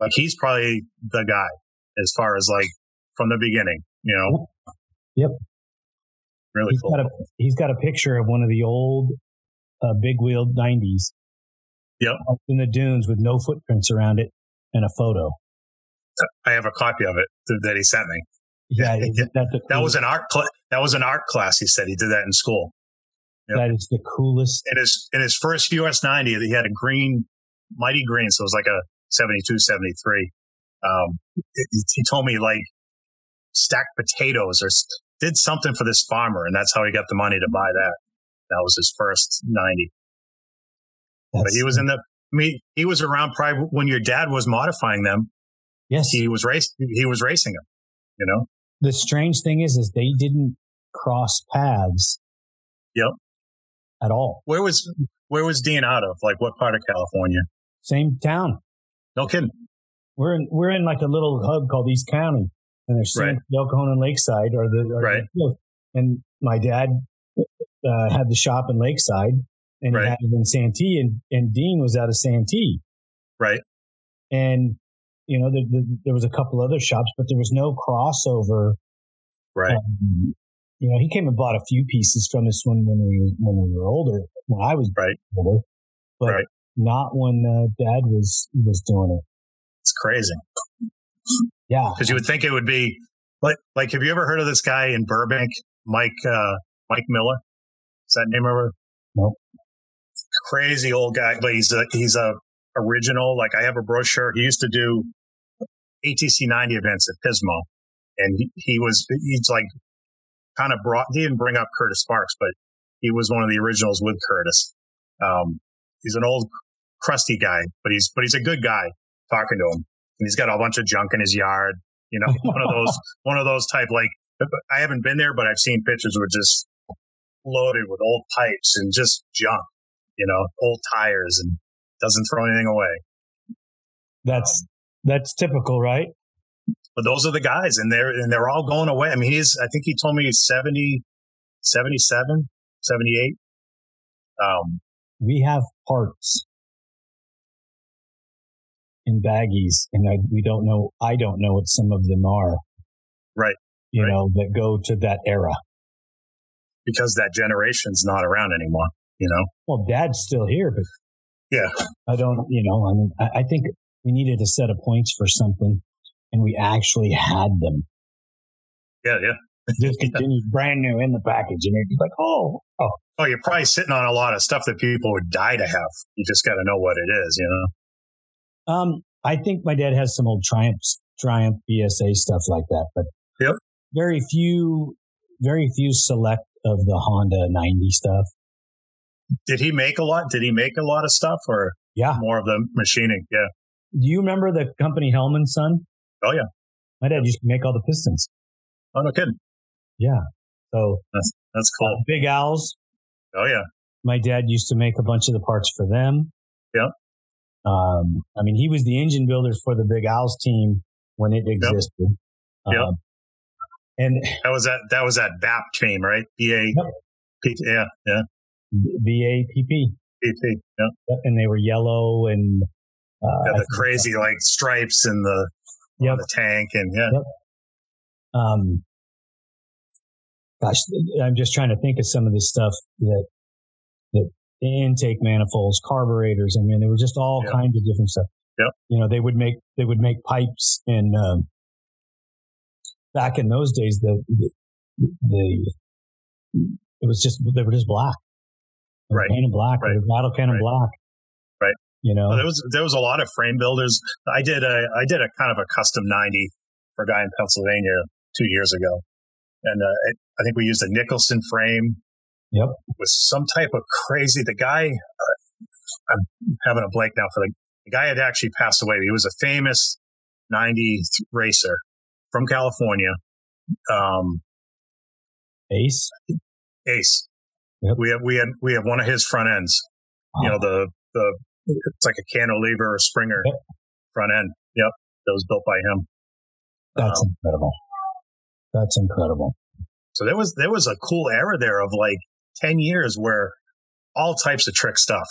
Speaker 4: like he's probably the guy as far as like from the beginning. You know.
Speaker 3: Yep.
Speaker 4: Really
Speaker 3: he's
Speaker 4: cool.
Speaker 3: got a he's got a picture of one of the old uh, big wheeled nineties.
Speaker 4: Yep.
Speaker 3: up in the dunes with no footprints around it and a photo.
Speaker 4: I have a copy of it that he sent me.
Speaker 3: Yeah, that
Speaker 4: That was an art. Cl- that was an art class. He said he did that in school. Yep.
Speaker 3: that is the coolest.
Speaker 4: in his in his first US 90, he had a green, mighty green. So it was like a 72, 73. Um, it- he told me like stacked potatoes or did something for this farmer. And that's how he got the money to buy that. That was his first 90. But he was in the, I mean, he was around probably when your dad was modifying them.
Speaker 3: yes.
Speaker 4: He was race, he was racing them, you know?
Speaker 3: The strange thing is, is they didn't cross paths.
Speaker 4: Yep.
Speaker 3: At all.
Speaker 4: Where was, where was Dean out of? Like what part of California?
Speaker 3: Same town.
Speaker 4: No kidding.
Speaker 3: We're in we're in like a little hub called East County, and there's
Speaker 4: Right.
Speaker 3: San Cajon and Lakeside, or the
Speaker 4: Right.
Speaker 3: the- and my dad uh, had the shop in Lakeside, and
Speaker 4: Right.
Speaker 3: he had it in Santee, and and Dean was out of Santee,
Speaker 4: Right.
Speaker 3: and you know the, the, there was a couple other shops, but there was no crossover.
Speaker 4: Right.
Speaker 3: Um, you know, he came and bought a few pieces from us when when we when we were older, when I was
Speaker 4: Right.
Speaker 3: older, but
Speaker 4: Right.
Speaker 3: not when uh, Dad was was doing it.
Speaker 4: It's crazy.
Speaker 3: Yeah,
Speaker 4: because you would think it would be like like have you ever heard of this guy in Burbank, Mike uh, Mike Miller? Is that name ever?
Speaker 3: Nope.
Speaker 4: Crazy old guy, but he's a he's a original. Like I have a brochure. He used to do ATC ninety events at Pismo, and he, he was he's like kind of brought. He didn't bring up Curtis Sparks, but he was one of the originals with Curtis. Um, he's an old crusty guy, but he's but he's a good guy. Talking to him, and he's got a bunch of junk in his yard. You know, [laughs] one of those one of those type like I haven't been there, but I've seen pictures where just loaded with old pipes and just junk. You know, old tires and doesn't throw anything away.
Speaker 3: that's that's typical, right?
Speaker 4: But those are the guys, and they're and they're all going away. I mean, he's I think he told me he's 70, 77, 78. Um,
Speaker 3: we have parts in baggies, and I, we don't know. I don't know what some of them are.
Speaker 4: Right.
Speaker 3: You
Speaker 4: Right.
Speaker 3: know that go to that era.
Speaker 4: because that generation's not around anymore. You know.
Speaker 3: Well, Dad's still here, but
Speaker 4: yeah,
Speaker 3: I don't. You know, I mean, I, I think we needed a set of points for something, and we actually had them.
Speaker 4: Yeah, yeah.
Speaker 3: Discontinued, brand new in the package, and you're like, oh, oh.
Speaker 4: Oh, you're probably sitting on a lot of stuff that people would die to have. You just got to know what it is, you know.
Speaker 3: Um, I think my dad has some old Triumph, Triumph BSA stuff like that, but
Speaker 4: yep.
Speaker 3: very few, very few select of the Honda 90 stuff.
Speaker 4: Did he make a lot? Did he make a lot of stuff, or
Speaker 3: yeah,
Speaker 4: more of the machining? Yeah.
Speaker 3: Do you remember the company Hellman Son?
Speaker 4: Oh yeah.
Speaker 3: My dad used to make all the pistons.
Speaker 4: Oh no kidding.
Speaker 3: Yeah. So
Speaker 4: that's that's cool. Uh,
Speaker 3: Big Owls.
Speaker 4: Oh yeah.
Speaker 3: My dad used to make a bunch of the parts for them.
Speaker 4: Yeah.
Speaker 3: Um, I mean, he was the engine builder for the Big Owls team when it existed.
Speaker 4: Yep. Um,
Speaker 3: and
Speaker 4: that was that that was that BAP team, right? B A P. Yeah, yeah.
Speaker 3: B A P P.
Speaker 4: P P. Yeah.
Speaker 3: And they were yellow and
Speaker 4: uh, yeah, the crazy like stripes and the yep. the tank and yeah.
Speaker 3: Yep. Um, gosh, I'm just trying to think of some of the stuff that that intake manifolds, carburetors. I mean, there were just all yep. kinds of different stuff.
Speaker 4: Yep.
Speaker 3: You know, they would make they would make pipes and um, back in those days the, the, the it was just they were just black.
Speaker 4: Right.
Speaker 3: Cannon black, right. rattle cannon
Speaker 4: right.
Speaker 3: black. You know,
Speaker 4: well, there was there was a lot of frame builders. I did a I did a kind of a custom ninety for a guy in Pennsylvania two years ago, and uh, I think we used a Nicholson frame.
Speaker 3: Yep.
Speaker 4: With some type of crazy. The guy, uh, I'm having a blank now for the, the guy had actually passed away. He was a famous 90 racer from California. Um,
Speaker 3: Ace.
Speaker 4: Ace.
Speaker 3: Yep.
Speaker 4: We have we had we have one of his front ends. You know the the it's like a cantilever or Springer
Speaker 3: yep.
Speaker 4: front end. Yep, that was built by him.
Speaker 3: That's um, incredible. That's incredible.
Speaker 4: So there was there was a cool era there of like ten years where all types of trick stuff,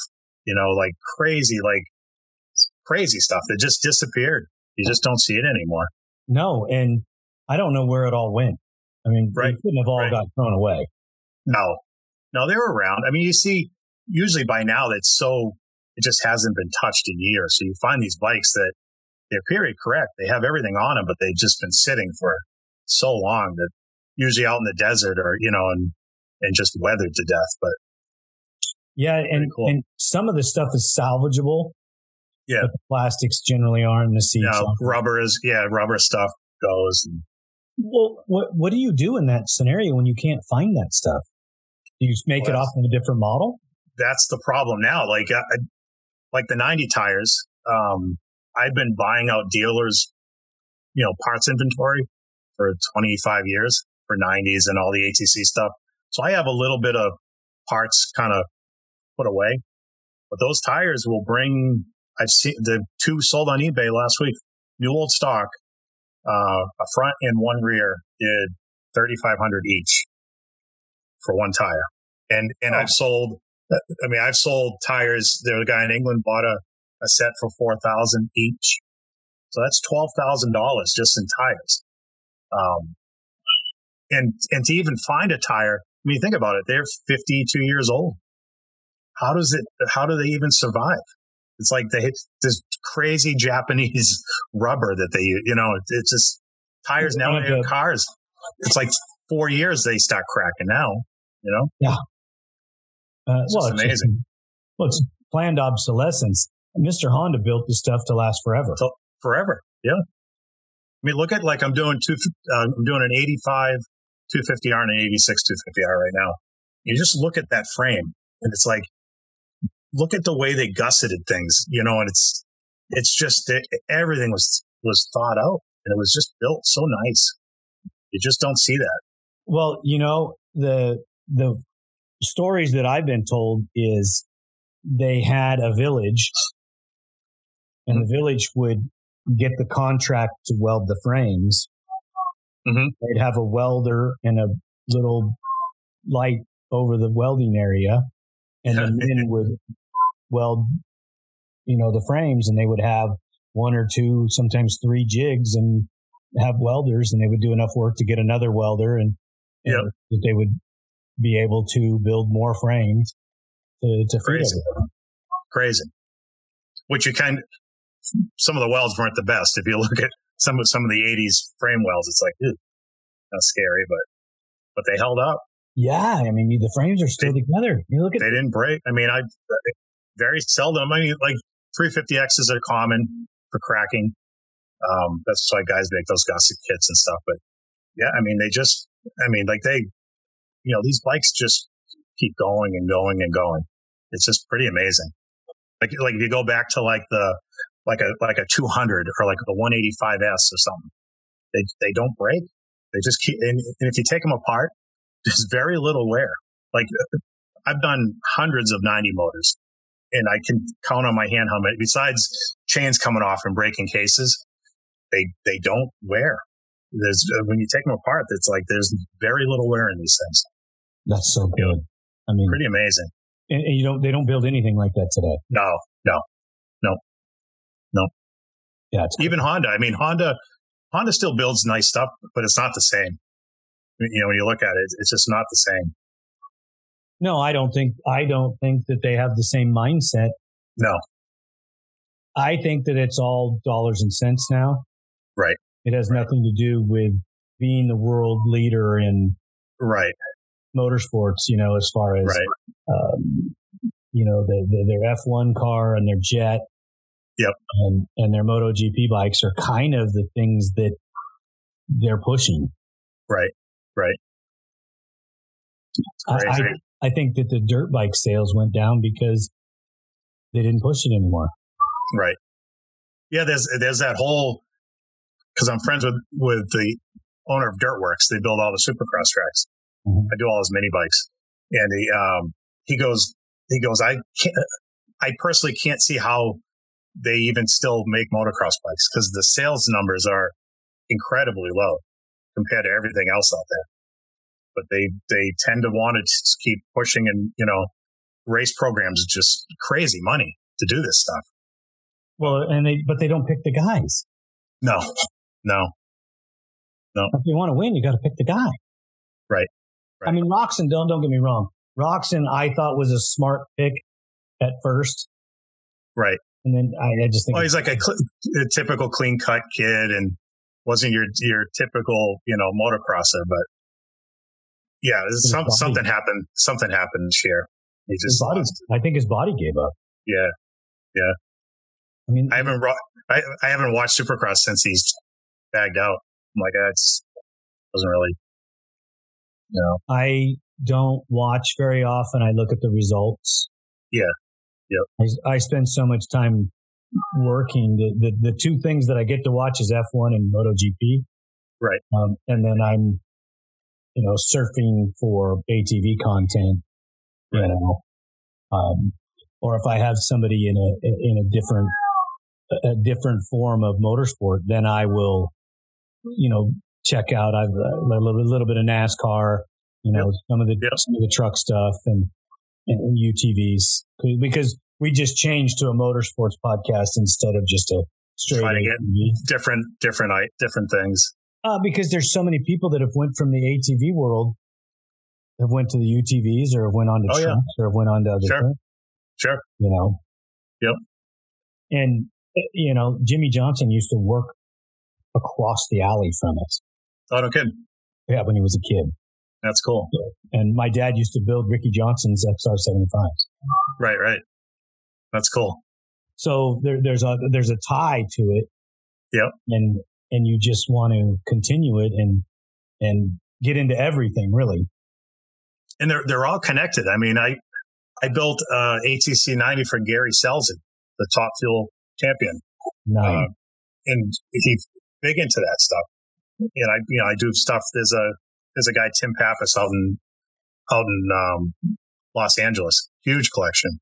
Speaker 4: you know, like crazy, like crazy stuff that just disappeared. You just don't see it anymore.
Speaker 3: No, and I don't know where it all went. I mean,
Speaker 4: right.
Speaker 3: they couldn't have all
Speaker 4: right.
Speaker 3: got thrown away.
Speaker 4: No, no, they were around. I mean, you see, usually by now that's so it just hasn't been touched in years. So you find these bikes that they're period correct. They have everything on them, but they've just been sitting for so long that usually out in the desert or, you know, and, and just weathered to death. But
Speaker 3: yeah, and, cool. and some of the stuff is salvageable.
Speaker 4: Yeah.
Speaker 3: the plastics generally aren't. The seats.
Speaker 4: No, rubber is, yeah, rubber stuff goes. And,
Speaker 3: well, what, what do you do in that scenario when you can't find that stuff? Do you make well, it off of a different model?
Speaker 4: That's the problem now. Like, uh, like the 90 tires, um, I've been buying out dealers, you know, parts inventory for 25 years for 90s and all the ATC stuff. So I have a little bit of parts kind of put away, but those tires will bring, I've seen the two sold on eBay last week, new old stock, uh, a front and one rear did 3,500 each for one tire. And, and oh. I've sold, I mean, I've sold tires. There was a guy in England bought a, a set for 4000 each. So that's $12,000 just in tires. Um, and, and to even find a tire, I mean, think about it. They're 52 years old. How does it, how do they even survive? It's like they hit this crazy Japanese [laughs] rubber that they use, you know, it's just tires now in cars. It's like four years they start cracking now, you know?
Speaker 3: Yeah. Uh,
Speaker 4: it's well, it's amazing.
Speaker 3: Just, well, it's planned obsolescence. Mr. Honda built this stuff to last forever.
Speaker 4: So, forever. Yeah. I mean, look at like I'm doing two, uh, I'm doing an 85 250R and an 86 250R right now. You just look at that frame and it's like, look at the way they gusseted things, you know, and it's, it's just, it, everything was, was thought out and it was just built so nice. You just don't see that.
Speaker 3: Well, you know, the, the stories that I've been told is they had a village and the village would get the contract to weld the frames.
Speaker 4: Mm-hmm.
Speaker 3: They'd have a welder and a little light over the welding area, and the [laughs] men would weld, you know, the frames, and they would have one or two, sometimes three jigs, and have welders, and they would do enough work to get another welder, and,
Speaker 4: and
Speaker 3: yep. they would be able to build more frames to, to feed
Speaker 4: Crazy. Crazy. Which you kind of, some of the welds weren't the best. If you [laughs] look at some of some of the '80s frame welds, it's like, ew, that's scary, but but they held up.
Speaker 3: Yeah, I mean the frames are still together. You look at
Speaker 4: They didn't break. I mean, I very seldom. I mean, like 350Xs are common for cracking. Um, that's why guys make those gusset kits and stuff. But yeah, I mean, they just, I mean, like they, you know, these bikes just keep going and going and going. It's just pretty amazing. Like, like if you go back to like the, like a, like a 200 or like a 185S or something, they, they don't break. They just keep, and, and if you take them apart, [laughs] there's very little wear. Like I've done hundreds of 90 motors and I can count on my hand how many, besides chains coming off and breaking cases, they, they don't wear. There's, uh, when you take them apart, it's like there's very little wear in these things.
Speaker 3: That's so good. I mean,
Speaker 4: Pretty amazing.
Speaker 3: and, and you don't they don't build anything like that today.
Speaker 4: No, no, no, no.
Speaker 3: Yeah, it's
Speaker 4: even Honda. I mean, Honda, Honda still builds nice stuff, but it's not the same. You know, when you look at it, it's just not the same.
Speaker 3: no, I don't think I don't think that they have the same mindset.
Speaker 4: No,
Speaker 3: I think that it's all dollars and cents now.
Speaker 4: Right.
Speaker 3: It has nothing to do with being the world leader in
Speaker 4: right,
Speaker 3: motorsports. You know, as far as
Speaker 4: right,
Speaker 3: um, you know, the, the, their F1 car and their jet.
Speaker 4: Yep.
Speaker 3: And, and their MotoGP bikes are kind of the things that they're pushing.
Speaker 4: right, right.
Speaker 3: I, I, I think that the dirt bike sales went down because they didn't push it anymore.
Speaker 4: Right. Yeah, there's there's that whole because I'm friends with with the owner of Dirt Wurx. They build all the supercross tracks.
Speaker 3: Mhm.
Speaker 4: I do all his mini bikes, and he um he goes he goes I can't I personally can't see how they even still make motocross bikes because the sales numbers are incredibly low compared to everything else out there. But they they tend to want to keep pushing, and you know, race programs just crazy money to do this stuff.
Speaker 3: Well, and they, but they don't pick the guys.
Speaker 4: No, no, no,
Speaker 3: If you want to win, you got to pick the guy.
Speaker 4: Right.
Speaker 3: I mean, Roczen, don't, don't get me wrong. Roczen, I thought was a smart pick at first.
Speaker 4: right.
Speaker 3: And then I, I just think
Speaker 4: Well, he's like a, cl- a typical clean cut kid and wasn't your your typical you know motocrosser, but yeah, this is
Speaker 3: His
Speaker 4: some, something happened. Something happened this year. He just
Speaker 3: body. I think his body gave up.
Speaker 4: Yeah, Yeah.
Speaker 3: I mean,
Speaker 4: I haven't ro- I, I haven't watched Supercross since he's bagged out. I'm like, that's wasn't really, you know,
Speaker 3: I don't watch very often. I look at the results.
Speaker 4: Yeah. Yep.
Speaker 3: I, I spend so much time working. The, the, the two things that I get to watch is F1 and MotoGP.
Speaker 4: Right.
Speaker 3: Um, and then I'm, you know, surfing for ATV content, you
Speaker 4: Right.
Speaker 3: know, um, or if I have somebody in a, in a different, a different form of motorsport, then I will, you know, check out. I've uh, a little, little bit of NASCAR, you know, some of the
Speaker 4: Yep.
Speaker 3: some of the truck stuff and, and, UTVs because we just changed to a motorsports podcast instead of just a straight
Speaker 4: Try to get- different different I- different things.
Speaker 3: Uh, because there's so many people that have went from the ATV world, have went to the UTVs or have went on to
Speaker 4: Oh, yeah.
Speaker 3: trucks or have went on to other
Speaker 4: Sure.
Speaker 3: things,
Speaker 4: Sure.
Speaker 3: you know.
Speaker 4: Yep.
Speaker 3: And uh, you know, Jimmie Johnson used to work across the alley from us.
Speaker 4: Oh no, kidding.
Speaker 3: Yeah, when he was a kid.
Speaker 4: That's cool.
Speaker 3: And my dad used to build Ricky Johnson's XR75s.
Speaker 4: Right, right. That's cool.
Speaker 3: So there, there's a there's a tie to it.
Speaker 4: Yep.
Speaker 3: And and you just want to continue it and and get into everything really.
Speaker 4: and they're they're all connected. I mean, I I built uh, ATC 90 for Gary Scelzi, the top fuel champion,
Speaker 3: Nice.
Speaker 4: uh, and he's big into that stuff. And I you know I do stuff. There's a there's a guy Tim Pappas out in out in um, Los Angeles, huge collection.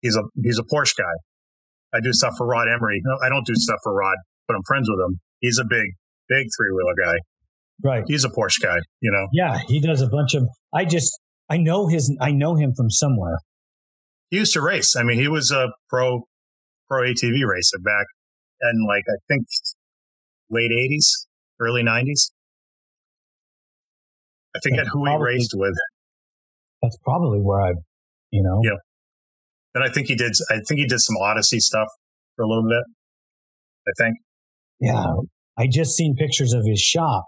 Speaker 4: He's a he's a Porsche guy. I do stuff for Rod Emory. I don't do stuff for Rod, but I'm friends with him. He's a big big three wheeler guy.
Speaker 3: right.
Speaker 4: He's a Porsche guy. You know,
Speaker 3: Yeah, he does a bunch of. I just I know his. I know him from somewhere.
Speaker 4: he used to race. I mean, he was a pro pro ATV racer back in like I think late eighties, early nineties. I forget
Speaker 3: Yeah,
Speaker 4: who he raced with.
Speaker 3: that's probably where I, you know.
Speaker 4: Yeah. And I think he did. I think he did some Odyssey stuff for a little bit. I think.
Speaker 3: Yeah, I just seen pictures of his shop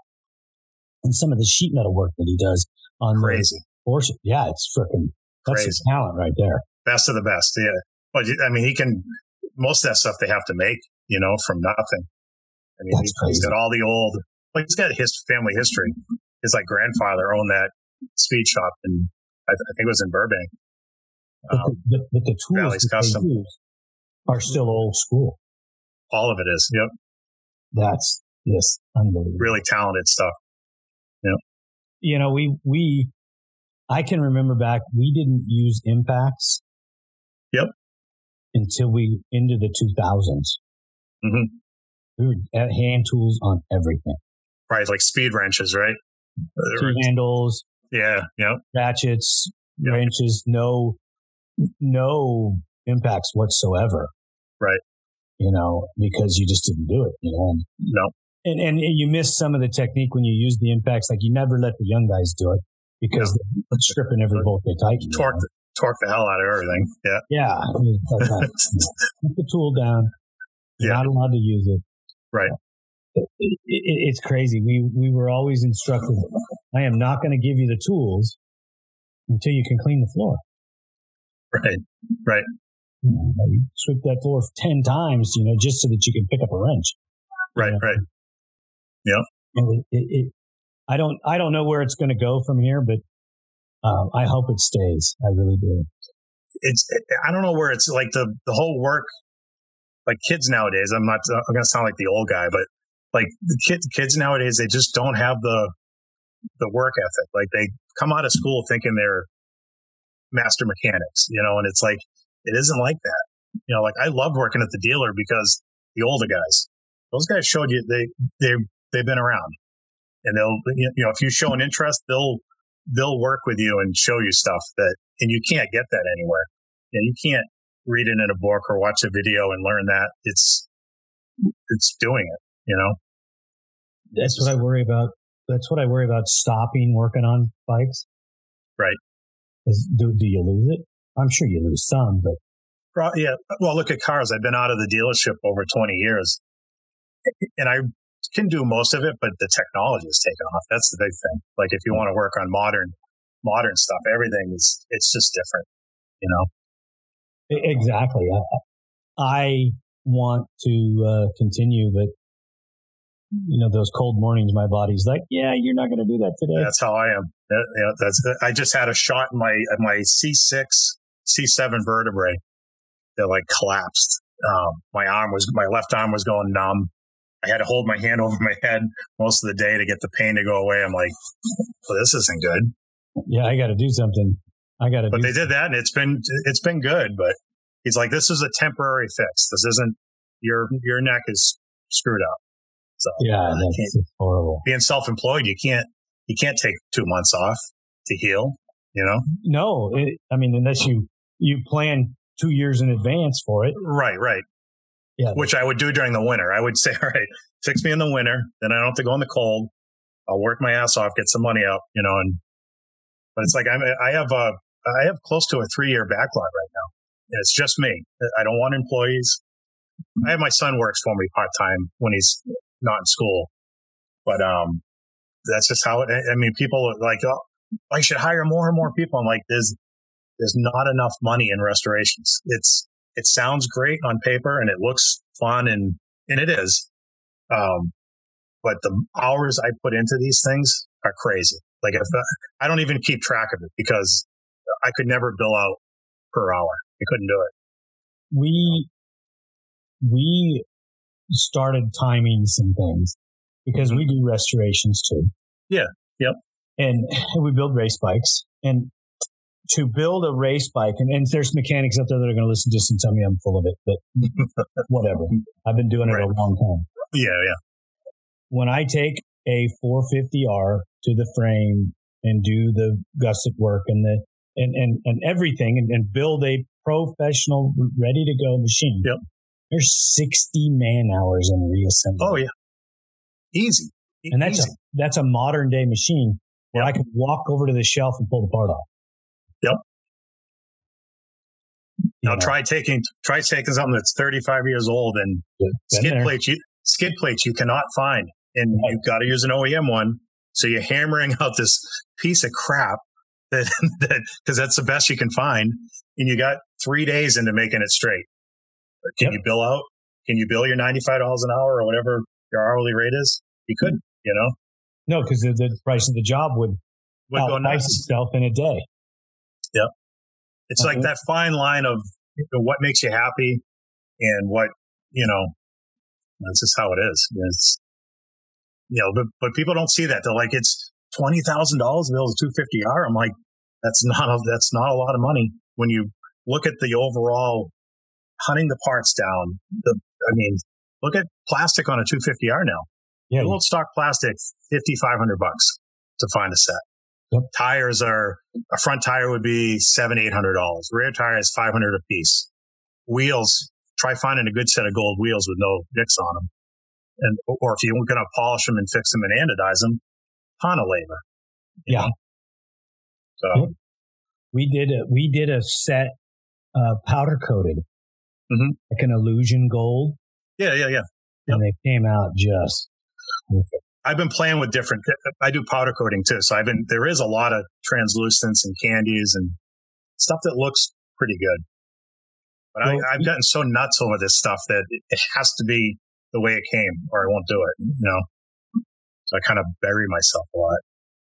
Speaker 3: and some of the sheet metal work that he does on
Speaker 4: crazy.
Speaker 3: Porsche. Yeah, it's freaking that's his talent right there.
Speaker 4: Best of the best. Yeah. Well, I mean, he can. Most of that stuff they have to make, you know, from nothing. I mean, he, he's got all the old. Like he's got his family history. His like grandfather owned that speed shop, and I, I think it was in Burbank.
Speaker 3: But, um, the, but the tools that Custom. they use are still old school.
Speaker 4: All of it is. Yep.
Speaker 3: That's just unbelievable.
Speaker 4: Really talented stuff. Yep.
Speaker 3: You know, we we I can remember back we didn't use impacts.
Speaker 4: Yep.
Speaker 3: Until we into the 2000s.
Speaker 4: Mm-hmm.
Speaker 3: Were at uh, hand tools on everything.
Speaker 4: Right, like speed wrenches, right?
Speaker 3: Key handles.
Speaker 4: Yeah, yeah.
Speaker 3: Ratchets, yep. wrenches, no, no impacts whatsoever.
Speaker 4: Right.
Speaker 3: You know, because you just didn't do it. You know.
Speaker 4: No.
Speaker 3: And and you miss some of the technique when you use the impacts. Like you never let the young guys do it because yeah. they're stripping every bolt they tighten.
Speaker 4: Torque, the, torque the hell out of everything. Yeah.
Speaker 3: Yeah. I mean, [laughs] Put the tool down. You're yeah. not allowed to use it.
Speaker 4: Right.
Speaker 3: It, it, it's crazy. We we were always instructed. I am not going to give you the tools until you can clean the floor.
Speaker 4: Right. Right.
Speaker 3: You, know, sweep that floor ten times, you know, just so that you can pick up a wrench.
Speaker 4: Right. You know? Right. Yeah.
Speaker 3: It, I don't I don't know where it's going to go from here, but um, I hope it stays. I really do.
Speaker 4: It's I don't know where it's like the the whole work like kids nowadays. I'm not I'm to sound like the old guy, but like the kids kids nowadays they just don't have the the work ethic. Like they come out of school thinking they're master mechanics, you know, and it's like it isn't like that. You know, like I love working at the dealer because the older guys, those guys showed you they they they've been around and they'll you know if you show an interest they'll they'll work with you and show you stuff that and you can't get that anywhere you, know, you can't read it in a book or watch a video and learn that it's it's doing it you know
Speaker 3: that's what i worry about that's what i worry about stopping working on bikes
Speaker 4: right
Speaker 3: Is, do, do you lose it i'm sure you lose some but
Speaker 4: yeah well look at cars i've been out of the dealership over 20 years and i can do most of it, but the technology is taken off. That's the big thing. Like if you want to work on modern, modern stuff, everything is, it's just different, you know?
Speaker 3: Exactly. I, I want to uh, continue, but you know, those cold mornings, my body's like, yeah, you're not going to do that today.
Speaker 4: That's how I am. Yeah, that's, I just had a shot in my, my C6, C7 vertebrae that like collapsed. Um, my arm was, my left arm was going numb. I had to hold my hand over my head most of the day to get the pain to go away. I'm like, well, this isn't good.
Speaker 3: Yeah, I got to do something. I got to.
Speaker 4: But they something. did that, and it's been it's been good. But he's like, this is a temporary fix. This isn't your your neck is screwed up.
Speaker 3: So yeah, uh, that's horrible.
Speaker 4: Being self employed, you can't you can't take two months off to heal. You know?
Speaker 3: No, it, I mean unless you you plan two years in advance for it.
Speaker 4: Right, right. Yeah. Which I would do during the winter. I would say, [laughs] all right, fix me in the winter. Then I don't have to go in the cold. I'll work my ass off, get some money up, you know, and, but it's like I'm, I have a, I have close to a three year backlog right now. And it's just me. I don't want employees. I have my son works for me part time when he's not in school, but, um, that's just how it, I mean, people like, oh, I should hire more and more people. I'm like, there's, there's not enough money in restorations. It's, it sounds great on paper and it looks fun and, and it is. Um, but the hours I put into these things are crazy. Like if I don't even keep track of it because I could never bill out per hour. I couldn't do it.
Speaker 3: We, we started timing some things because we mm-hmm. do restorations too.
Speaker 4: Yeah. Yep.
Speaker 3: And [laughs] we build race bikes and to build a race bike, and, and there's mechanics out there that are going to listen to this and tell me I'm full of it, but [laughs] whatever. I've been doing it right. a long time.
Speaker 4: Yeah, yeah.
Speaker 3: When I take a 450R to the frame and do the gusset work and the and and, and everything and, and build a professional ready to go machine.
Speaker 4: Yep.
Speaker 3: There's 60 man hours in reassembly.
Speaker 4: Oh yeah. Easy.
Speaker 3: And that's
Speaker 4: Easy.
Speaker 3: a that's a modern day machine where yep. I can walk over to the shelf and pull the part off.
Speaker 4: Yep. Now
Speaker 3: know.
Speaker 4: try taking try taking something that's 35 years old and
Speaker 3: Been
Speaker 4: skid
Speaker 3: there.
Speaker 4: plates you skid plates you cannot find and
Speaker 3: Right.
Speaker 4: you've got to use an OEM one so you're hammering [laughs] out this piece of crap [laughs] that that because that's the best you can find and you got 3 days into making it straight can
Speaker 3: Yep.
Speaker 4: you bill out can you bill your $95 an hour or whatever your hourly rate is you couldn't you know
Speaker 3: No, because the, the price of the job would
Speaker 4: would go nuts
Speaker 3: itself in a day. Yep.
Speaker 4: It's like
Speaker 3: Mhm.
Speaker 4: that fine line of you know, what makes you happy and what you know that's just how it is it's you know but but people don't see that they're like it's twenty thousand dollars bills two fifty r i'm like that's not a that's not a lot of money when you look at the overall hunting the parts down the i mean look at plastic on a 250r now
Speaker 3: Yeah,
Speaker 4: Old stock plastic, fifty five hundred bucks to find a set.
Speaker 3: Yep.
Speaker 4: Tires are a front tire would be seven eight hundred dollars. Rear tire is five hundred a piece. Wheels, try finding a good set of gold wheels with no nicks on them, and or if you're going to polish them and fix them and anodize them, ton labor.
Speaker 3: Yeah.
Speaker 4: know? So
Speaker 3: Yep. we did a we did a set uh, powder coated,
Speaker 4: Mhm.
Speaker 3: like an illusion gold,
Speaker 4: yeah, yeah, yeah.
Speaker 3: and they came out just
Speaker 4: I've been playing with different. I do powder coating too, so I've been. There is a lot of translucents and candies and stuff that looks pretty good. But
Speaker 3: Well,
Speaker 4: I, I've gotten so nuts over this stuff that it has to be the way it came, or I won't do it. You know, so I kind of bury myself a lot.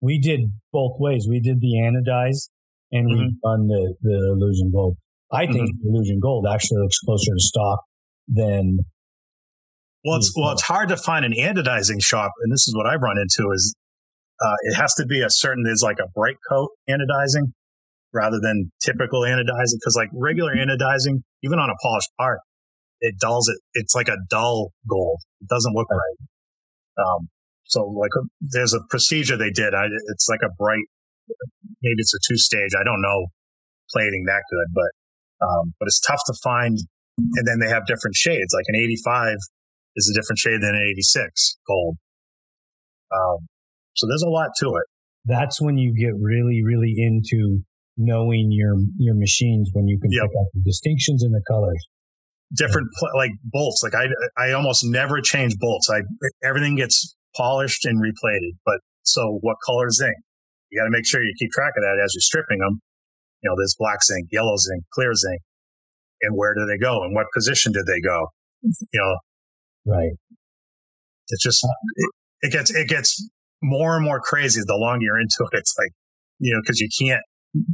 Speaker 3: we did both ways. We did the anodized and we
Speaker 4: Mhm.
Speaker 3: done the the illusion gold. I think
Speaker 4: Mm-hmm.
Speaker 3: illusion gold actually looks closer to stock than
Speaker 4: Well, it's well, it's hard to find an anodizing shop, and this is what I've run into is uh, it has to be a certain. There's like a bright coat anodizing rather than typical anodizing because like regular anodizing, even on a polished part, it dulls it. It's like a dull gold. It doesn't look right. Um, so like there's a procedure they did. I, it's like a bright, maybe it's a two stage. I don't know plating that good, but um, but it's tough to find. And then they have different shades. Like an 85 is a different shade than an 86 gold. Um, so there's a lot to it.
Speaker 3: that's when you get really really into knowing your your machines when you can
Speaker 4: Yep.
Speaker 3: pick out the distinctions in the colors.
Speaker 4: Different like bolts. Like I, I almost never change bolts. I everything gets polished and replated. But so what color zinc? You got to make sure you keep track of that as you're stripping them. You know, there's black zinc, yellow zinc, clear zinc, and where do they go? And what position did they go? Mm-hmm. You know,
Speaker 3: Right.
Speaker 4: it's just uh, it, it gets it gets more and more crazy the longer you're into it. It's like you know because you can't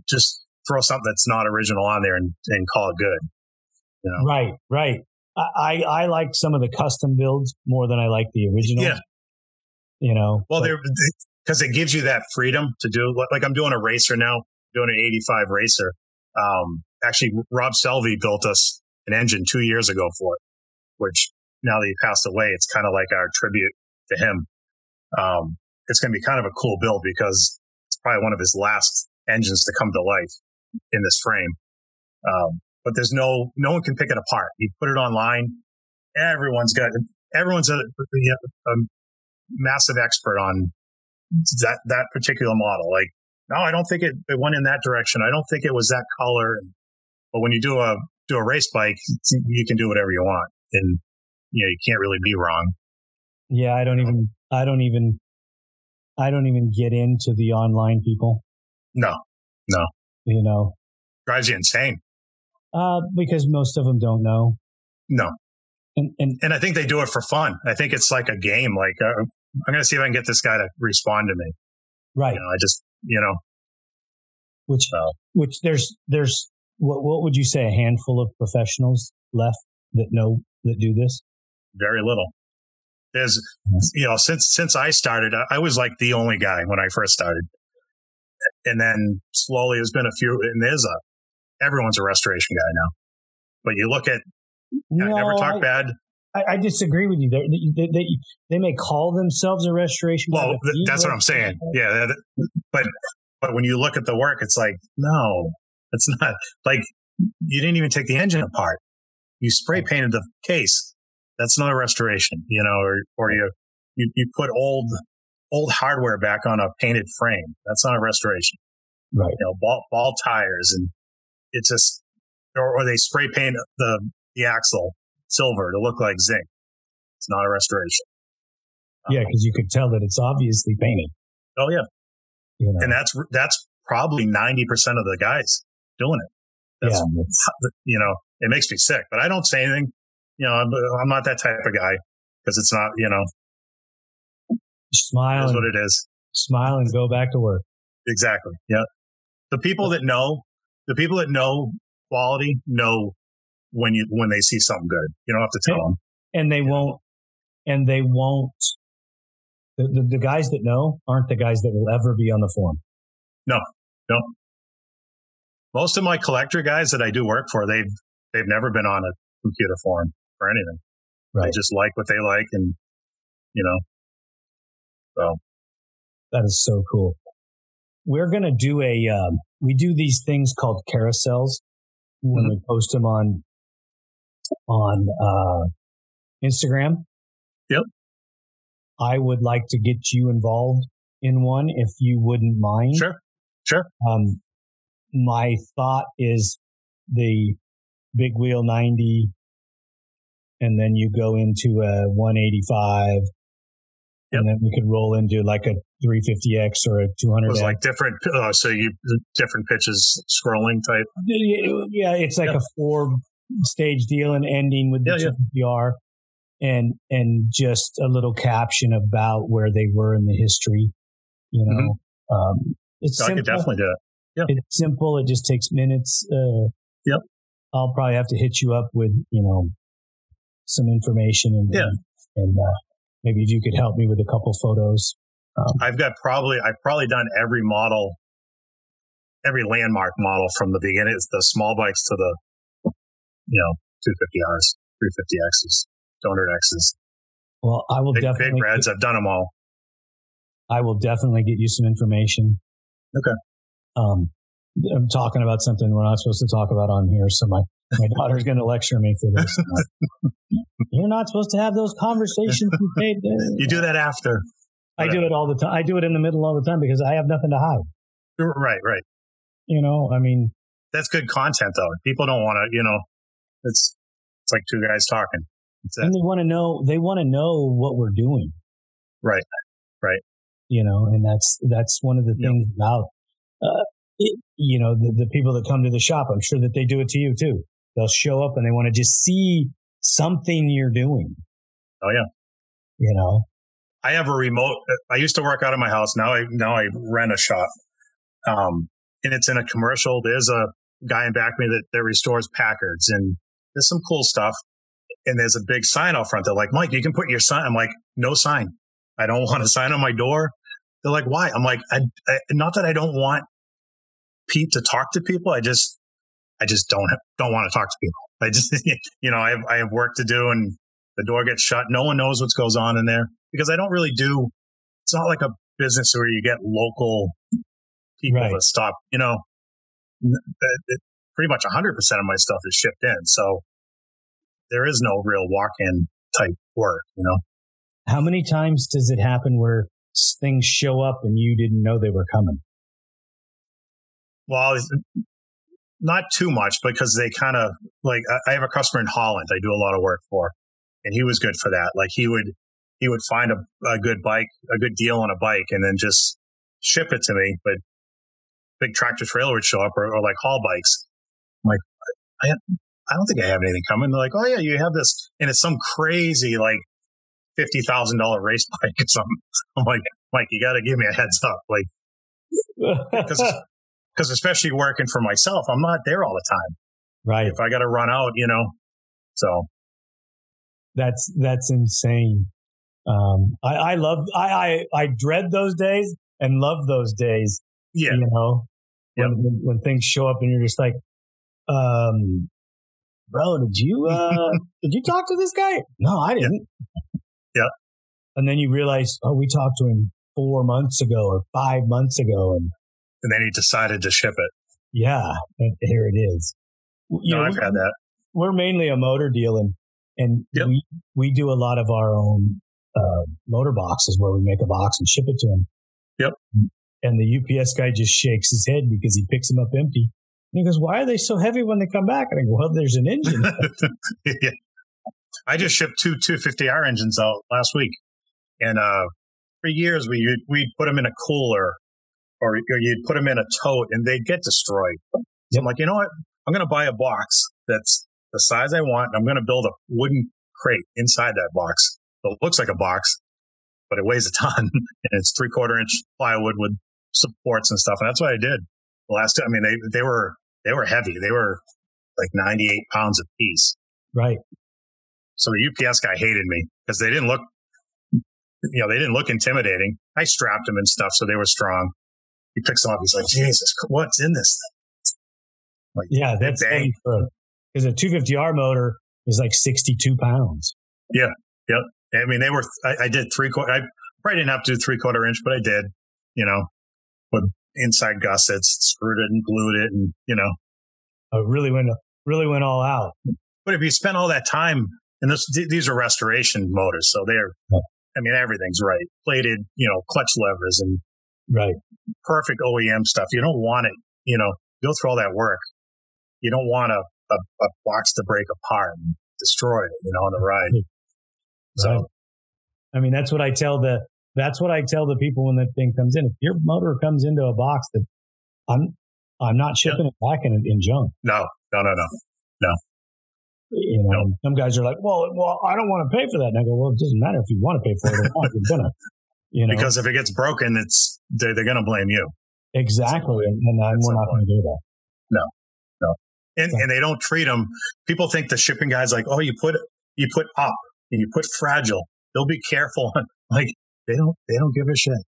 Speaker 4: just throw something that's not original on there and, and call it good. You know?
Speaker 3: Right, right. I, I, I like some of the custom builds more than I like the original.
Speaker 4: Yeah.
Speaker 3: You know,
Speaker 4: Well, they're because [laughs] it gives you that freedom to do like I'm doing a racer now, doing an 85 racer. Um, actually, Rob Selvey built us an engine two years ago for it, which now that he passed away, it's kind of like our tribute to him. Um, it's going to be kind of a cool build because it's probably one of his last engines to come to life in this frame. Um, but there's no, no one can pick it apart. You put it online. Everyone's got, everyone's a, a massive expert on that, that particular model. Like, no, I don't think it, it went in that direction. I don't think it was that color. But when you do a, do a race bike, you can do whatever you want and, you know, you can't really be wrong.
Speaker 3: yeah, I don't even, I don't even, I don't even get into the online people,
Speaker 4: No, no,
Speaker 3: you know,
Speaker 4: drives you insane.
Speaker 3: uh, because most of them don't know.
Speaker 4: No.
Speaker 3: And, and
Speaker 4: And I think they do it for fun. I think it's like a game. Like, uh, I'm going to see if I can get this guy to respond to me.
Speaker 3: right,
Speaker 4: You know, I just, you know,
Speaker 3: which,
Speaker 4: so
Speaker 3: which there's, there's, what, what would you say? A handful of professionals left that know, that do this?
Speaker 4: very little. There's, you know, since, since I started, I, I was like the only guy when I first started. And then slowly there's been a few, and there's a, everyone's a restoration guy now. But you look at, I never talk
Speaker 3: I,
Speaker 4: bad.
Speaker 3: I, I disagree with you. They, they, they may call themselves a restoration.
Speaker 4: Well, th- that's what I'm saying. [laughs] Yeah. that- But, but when you look at the work, it's like, no, it's not like you didn't even take the engine apart. You spray painted the case. That's not a restoration, you know, or, or you, you, you put old, old hardware back on a painted frame. That's not a restoration.
Speaker 3: right?
Speaker 4: You know, ball ball tires, and it's just or, or they spray paint the the axle silver to look like zinc. It's not a restoration.
Speaker 3: Yeah, um, because you could tell that it's obviously painted.
Speaker 4: Oh yeah,
Speaker 3: You know?
Speaker 4: and that's that's probably ninety percent of the guys doing it. That's,
Speaker 3: yeah,
Speaker 4: you know, it makes me sick, but I don't say anything. You know, I'm, I'm not that type of guy because it's not, you know,
Speaker 3: smile and,
Speaker 4: what it is.
Speaker 3: smile and go back to work.
Speaker 4: Exactly. Yeah. The people that know, the people that know quality know when you, when they see something good. You don't have to tell
Speaker 3: Yeah.
Speaker 4: them.
Speaker 3: and they won't and they won't the, the, the guys that know aren't the guys that will ever be on the forum No, no.
Speaker 4: Most of my collector guys that I do work for, they've, they've never been on a computer forum or anything.
Speaker 3: Right.
Speaker 4: They just like what they like and, you know, so
Speaker 3: that is so cool we're going to do a um, we do these things called carousels when we post them on on uh, instagram
Speaker 4: Yep.
Speaker 3: i would like to get you involved in one if you wouldn't mind
Speaker 4: sure. Sure.
Speaker 3: Um, my thought is the big wheel 90 and then you go into a 185
Speaker 4: Yep.
Speaker 3: and then we could roll into like a 350x or a 200
Speaker 4: It was like different, uh, so you, different pitches scrolling type.
Speaker 3: yeah it's like
Speaker 4: Yep.
Speaker 3: a four stage deal and ending with the
Speaker 4: Yeah,
Speaker 3: TPR and and just a little caption about where they were in the history you know um it's
Speaker 4: Mm-hmm. I could
Speaker 3: simple.
Speaker 4: definitely do it.
Speaker 3: Yeah, it's simple. It just takes minutes. Uh,
Speaker 4: Yep.
Speaker 3: I'll probably have to hit you up with, you know, some information and,
Speaker 4: Yeah.
Speaker 3: and, uh, maybe if you could help me with a couple photos.
Speaker 4: I've got probably, I've probably done every model, every landmark model from the beginning, It's the small bikes to the, you know, 250Rs, 350Xs, 200Xs,
Speaker 3: Well, I will
Speaker 4: big,
Speaker 3: definitely,
Speaker 4: big reds. I've done them all.
Speaker 3: I will definitely get you some information.
Speaker 4: Okay.
Speaker 3: Um, I'm talking about something we're not supposed to talk about on here. So my, my daughter's going to lecture me for this. [laughs] You're not supposed to have those conversations. You, [laughs]
Speaker 4: You do that after.
Speaker 3: I do it all the time. I do it in the middle all the time because I have nothing to hide.
Speaker 4: Right, right.
Speaker 3: You know, I mean,
Speaker 4: That's good content though. People don't want to, you know, it's, it's like two guys talking.
Speaker 3: And they want to know they want to know what we're doing
Speaker 4: Right. Right.
Speaker 3: you know and that's that's one of the
Speaker 4: Yep.
Speaker 3: things about uh, it, you know the, the people that come to the shop i'm sure that they do it to you too they'll show up and they want to just see something you're doing
Speaker 4: Oh yeah.
Speaker 3: you know
Speaker 4: I have a remote. I used to work out of my house. Now I now I rent a shop, um, and it's in a commercial. There's a guy in back of me that, that restores Packards, and there's some cool stuff. And there's a big sign out front. They're like, Mike, you can put your sign. I'm like, no sign. I don't [laughs] want a sign on my door. They're like, why? I'm like, I, I, not that I don't want Pete to talk to people. I just, I just don't don't want to talk to people. I just, [laughs] you know, I have I have work to do, and the door gets shut. No one knows what goes on in there because I don't really do. It's not like a business where you get local people
Speaker 3: Right.
Speaker 4: to stop. You know, uh, it- pretty much 100 percent of my stuff is shipped in, so there is no real walk-in type work. You know,
Speaker 3: how many times does it happen where things show up and you didn't know they were coming
Speaker 4: well, not too much because they kind of like. I- I have a customer in Holland. I do a lot of work for, and he was good for that. Like he would he would find a, a good bike, a good deal on a bike, and then just ship it to me. But big tractor trailer would show up, or, or like haul bikes. I'm like, I, I don't think I have anything coming. They're like, oh yeah, you have this, and it's some crazy like fifty thousand dollar race [laughs] bike or something. I'm like, Mike, you got to give me a heads up, like because [laughs] especially working for myself, I'm not there all the time.
Speaker 3: right
Speaker 4: If I got to run out, you know, so
Speaker 3: that's that's insane um i i love i i, I dread those days and love those days
Speaker 4: yeah,
Speaker 3: you know,
Speaker 4: Yep.
Speaker 3: when, when, when things show up and you're just like, um, bro, did you, [laughs] uh, did you talk to this guy? No, I didn't.
Speaker 4: Yep.
Speaker 3: And then you realize, oh, we talked to him four months ago or five months ago. And
Speaker 4: and then he decided to ship it.
Speaker 3: yeah, and here it is. You
Speaker 4: No,
Speaker 3: know,
Speaker 4: I've had that.
Speaker 3: we're mainly a motor deal and, and
Speaker 4: Yep.
Speaker 3: we, we do a lot of our own, uh, motor boxes where we make a box and ship it to them.
Speaker 4: Yep.
Speaker 3: And the UPS guy just shakes his head because he picks them up empty. And he goes, Why are they so heavy when they come back? And I go, Well, there's an engine. [laughs]
Speaker 4: yeah. I just shipped two 250R engines out last week. And uh, for years, we, we'd put them in a cooler or, or you'd put them in a tote and they'd get destroyed. So yep. I'm like, you know what? I'm going to buy a box that's the size I want. And I'm going to build a wooden crate inside that box. It looks like a box, but it weighs a ton [laughs] and it's three quarter inch plywood with supports and stuff. And that's what I did the last time. I mean, they, they were, they were heavy. They were like 98 pounds a piece.
Speaker 3: Right.
Speaker 4: So the UPS guy hated me because they didn't look, you know, they didn't look intimidating. I strapped them and stuff, so they were strong. He picks them up. He's like, Jesus, what's in this thing?
Speaker 3: Like, yeah, that's because a 250R motor is like 62 pounds.
Speaker 4: Yeah. Yep. I mean, they were, I, I did three quarter, I probably didn't have to do three quarter inch, but I did, you know, with inside gussets, screwed it and glued it and, you know.
Speaker 3: Oh, I really went, really went all out.
Speaker 4: But if you spend all that time and this, these are restoration motors, so they're, I mean, everything's right. Plated, you know, clutch levers and
Speaker 3: right,
Speaker 4: perfect OEM stuff. You don't want it, you know, go through all that work. You don't want a, a, a box to break apart and destroy it, you know, on the ride. Right. So,
Speaker 3: I mean, that's what I tell the that's what I tell the people when that thing comes in. If your motor comes into a box that I'm I'm not shipping it back in in junk.
Speaker 4: No, no, no, no, no.
Speaker 3: You know, no. some guys are like, well, well, I don't want to pay for that. And I go, well, it doesn't matter if you want to pay for it or not. You're gonna, [laughs]
Speaker 4: you know, because if it gets broken, it's they're, they're going to blame you.
Speaker 3: Exactly, and, and we're not going to do that.
Speaker 4: No, no, and so. and they don't treat them. People think the shipping guys like, oh, you put you put up and you put fragile. They'll be careful. [laughs] like they don't they don't give a shit.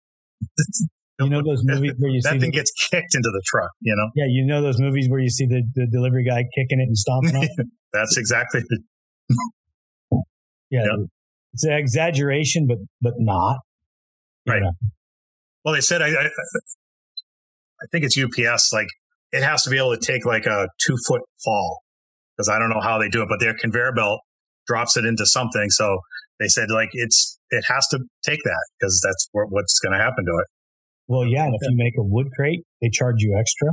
Speaker 4: [laughs]
Speaker 3: You know those movies where you
Speaker 4: that
Speaker 3: see
Speaker 4: thing the, gets kicked into the truck, you know?
Speaker 3: Yeah, you know those movies where you see the, the delivery guy kicking it and stomping on it? [laughs]
Speaker 4: That's exactly [laughs]
Speaker 3: yeah, yep. It's an exaggeration, but but not.
Speaker 4: Right. Know. Well, they said I, I I think it's UPS, like it has to be able to take like a two foot fall. Because I don't know how they do it, but their conveyor belt drops it into something. So they said like it's it has to take that because that's what's going to happen to it.
Speaker 3: Well, yeah, and if you make a wood crate, they charge you extra.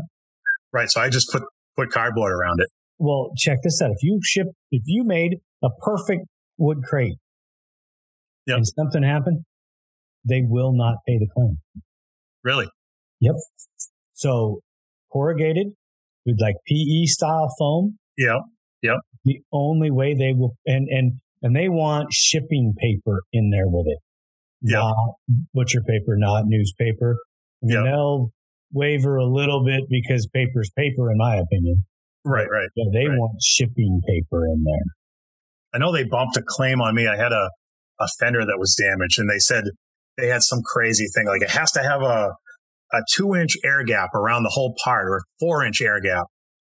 Speaker 4: Right. So I just put put cardboard around it.
Speaker 3: Well, check this out. If you ship, if you made a perfect wood crate, yep. and something happened, they will not pay the claim.
Speaker 4: Really?
Speaker 3: Yep. So corrugated with like PE style foam.
Speaker 4: Yep. Yep.
Speaker 3: The only way they will, and and and they want shipping paper in there with it.
Speaker 4: Yeah.
Speaker 3: Not butcher paper, not newspaper. I mean, yep. they'll waver a little bit because paper's paper, in my opinion.
Speaker 4: Right, right.
Speaker 3: Yeah, they
Speaker 4: right.
Speaker 3: want shipping paper in there.
Speaker 4: I know they bumped a claim on me. I had a, a fender that was damaged and they said they had some crazy thing. Like it has to have a, a two inch air gap around the whole part or a four inch air gap.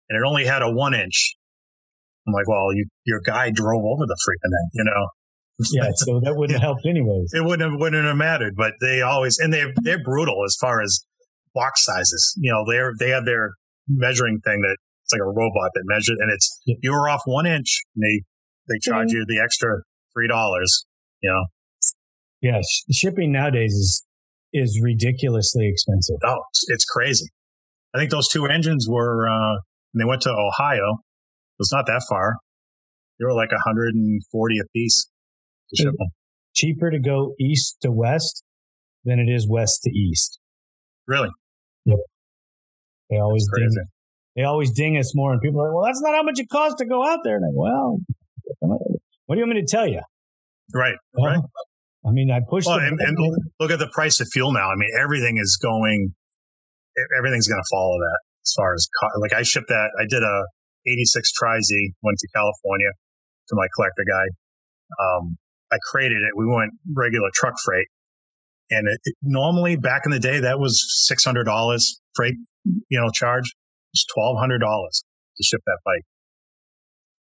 Speaker 4: And it only had a one inch. I'm like, well, you, your guy drove over the freaking thing, you know?
Speaker 3: Yeah, so that wouldn't [laughs] yeah. help anyways.
Speaker 4: It wouldn't have, wouldn't have mattered, but they always, and they're, they're brutal as far as box sizes. You know, they're, they have their measuring thing that it's like a robot that measures and it's, yeah. you were off one inch and they, they charge mm-hmm. you the extra $3, you know?
Speaker 3: Yes. Shipping nowadays is, is ridiculously expensive.
Speaker 4: Oh, it's crazy. I think those two engines were, uh, they went to Ohio. It's not that far. They were like 140 a piece.
Speaker 3: To cheaper to go east to west than it is west to east.
Speaker 4: Really?
Speaker 3: Yep. They always ding. They always ding us more, and people are like, "Well, that's not how much it costs to go out there." And I, well, what do you want me to tell you?
Speaker 4: Right. Well, right.
Speaker 3: I mean, I pushed.
Speaker 4: Well, and, and look at the price of fuel now. I mean, everything is going. Everything's going to follow that as far as like I shipped that. I did a 86 Tri-Z, went to California to my collector guy. Um, I created it. We went regular truck freight. And it, it, normally back in the day, that was $600 freight, you know, charge. It's $1,200 to ship that bike.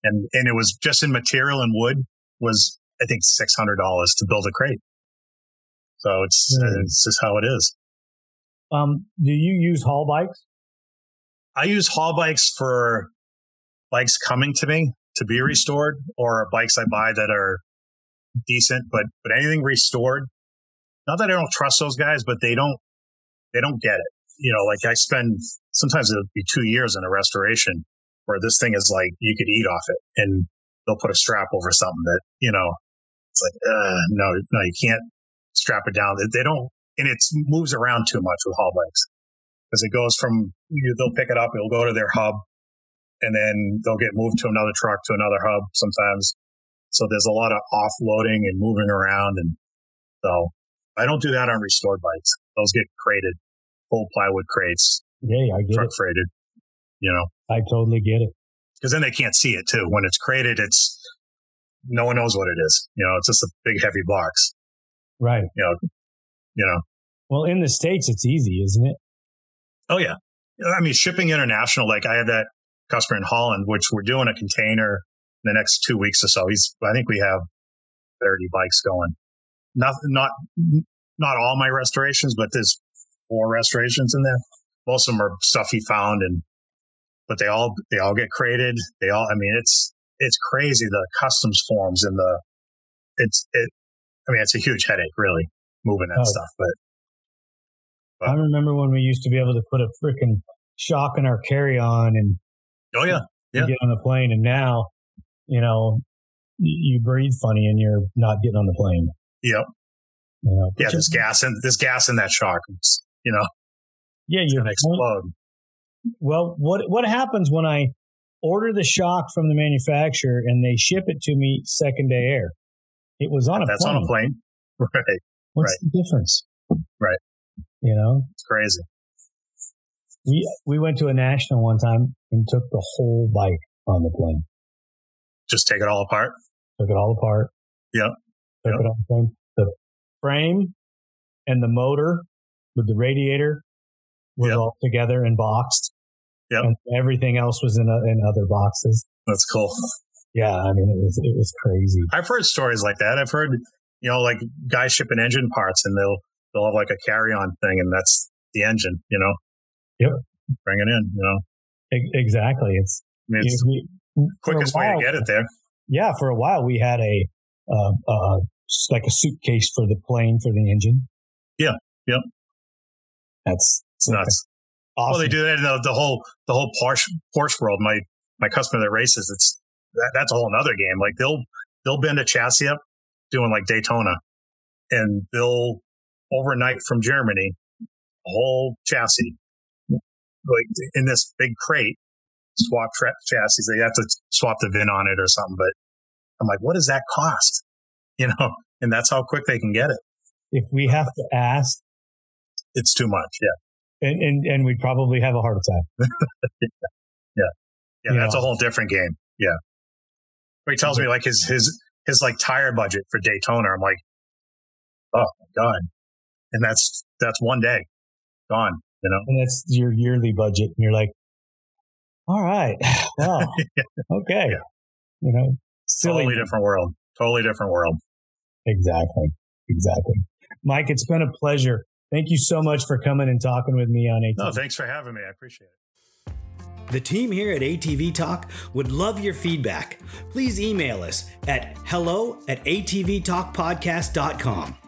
Speaker 4: And, and it was just in material and wood was, I think, $600 to build a crate. So it's, mm. it's just how it is.
Speaker 3: Um, do you use haul bikes?
Speaker 4: I use haul bikes for bikes coming to me to be restored or bikes I buy that are decent, but, but anything restored, not that I don't trust those guys, but they don't, they don't get it. You know, like I spend sometimes it'll be two years in a restoration where this thing is like you could eat off it, and they'll put a strap over something that you know it's like uh, no, no, you can't strap it down. They, don't, and it moves around too much with haul bikes because it goes from you, they'll pick it up, it'll go to their hub, and then they'll get moved to another truck to another hub sometimes. So there's a lot of offloading and moving around. And so I don't do that on restored bikes. Those get crated, full plywood crates.
Speaker 3: Yeah, I get
Speaker 4: truck
Speaker 3: it.
Speaker 4: freighted, you know,
Speaker 3: I totally get it.
Speaker 4: because then they can't see it too. When it's crated, it's, no one knows what it is. You know, it's just a big heavy box,
Speaker 3: Right.
Speaker 4: you know, you know.
Speaker 3: Well, in the States, it's easy, isn't it?
Speaker 4: Oh yeah. I mean, shipping international, like I had that customer in Holland, which we're doing a container in the next two weeks or so. He's, I think we have 30 bikes going. Not, not, not all my restorations, but there's four restorations in there. Most of them are stuff he found and, but they all, they all get crated. They all, I mean, it's, it's crazy the customs forms and the, it's, it, I mean, it's a huge headache, really, moving that
Speaker 3: Oh.
Speaker 4: stuff. But
Speaker 3: I remember when we used to be able to put a freaking shock in our carry on and
Speaker 4: oh yeah, Yeah.
Speaker 3: get on the plane. And now, you know, you breathe funny and you're not getting on the plane.
Speaker 4: yep.
Speaker 3: You know?
Speaker 4: Yeah, there's gas in there's gas in that shock. It's, you know,
Speaker 3: yeah, you're
Speaker 4: gonna explode.
Speaker 3: Well, what what happens when I order the shock from the manufacturer and they ship it to me second day air? It was on a
Speaker 4: That's
Speaker 3: plane.
Speaker 4: on a plane. [laughs] Right.
Speaker 3: What's the difference?
Speaker 4: Right.
Speaker 3: You know,
Speaker 4: It's crazy.
Speaker 3: We we went to a national one time and took the whole bike on the plane.
Speaker 4: Just take it all apart.
Speaker 3: Took it all apart.
Speaker 4: Yeah.
Speaker 3: Took
Speaker 4: Yeah.
Speaker 3: it the frame and the motor with the radiator was
Speaker 4: Yeah.
Speaker 3: all together and boxed.
Speaker 4: Yeah.
Speaker 3: And everything else was in, a, in other boxes.
Speaker 4: That's cool.
Speaker 3: Yeah. I mean, it was, it was crazy.
Speaker 4: I've heard stories like that. I've heard, you know, like guys shipping engine parts and they'll, they'll have like a carry on thing and that's the engine, you know?
Speaker 3: Yep.
Speaker 4: Bring it in, you know?
Speaker 3: E- Exactly. It's,
Speaker 4: I mean, it's
Speaker 3: we-
Speaker 4: quickest way to get it there.
Speaker 3: Yeah, for a while we had a uh, uh, like a suitcase for the plane for the engine.
Speaker 4: Yeah, yep.
Speaker 3: That's
Speaker 4: It's nuts.
Speaker 3: awesome.
Speaker 4: Well, they do that in the, the whole, the whole Porsche, Porsche world. My, my customer that races, it's, that, that's a whole nother game. Like they'll, they'll bend a chassis up doing like Daytona and they'll overnight from Germany, a whole chassis, like in this big crate, swap tra- chassis. They have to swap the VIN on it or something. But I'm like, what does that cost? [laughs] You know, and that's how quick they can get it.
Speaker 3: If we have to ask,
Speaker 4: It's too much. Yeah.
Speaker 3: and and, and we'd probably have a heart [laughs] attack.
Speaker 4: Yeah.
Speaker 3: Yeah.
Speaker 4: That's a whole different game. Yeah. But he tells me like his, his, his like tire budget for Daytona. I'm like, oh my God. And that's, that's one day gone, you know?
Speaker 3: And that's your yearly budget, and you're like, all right, [sighs] wow, [laughs] okay,
Speaker 4: Yeah.
Speaker 3: you know, silly.
Speaker 4: Totally different world. Totally different world.
Speaker 3: Exactly, exactly. Mike, it's been a pleasure. Thank you so much for coming and talking with me on ATV.
Speaker 4: No, thanks for having me. I appreciate it.
Speaker 1: The team here at ATV Talk would love your feedback. Please email us at hello at atvtalkpodcast.com.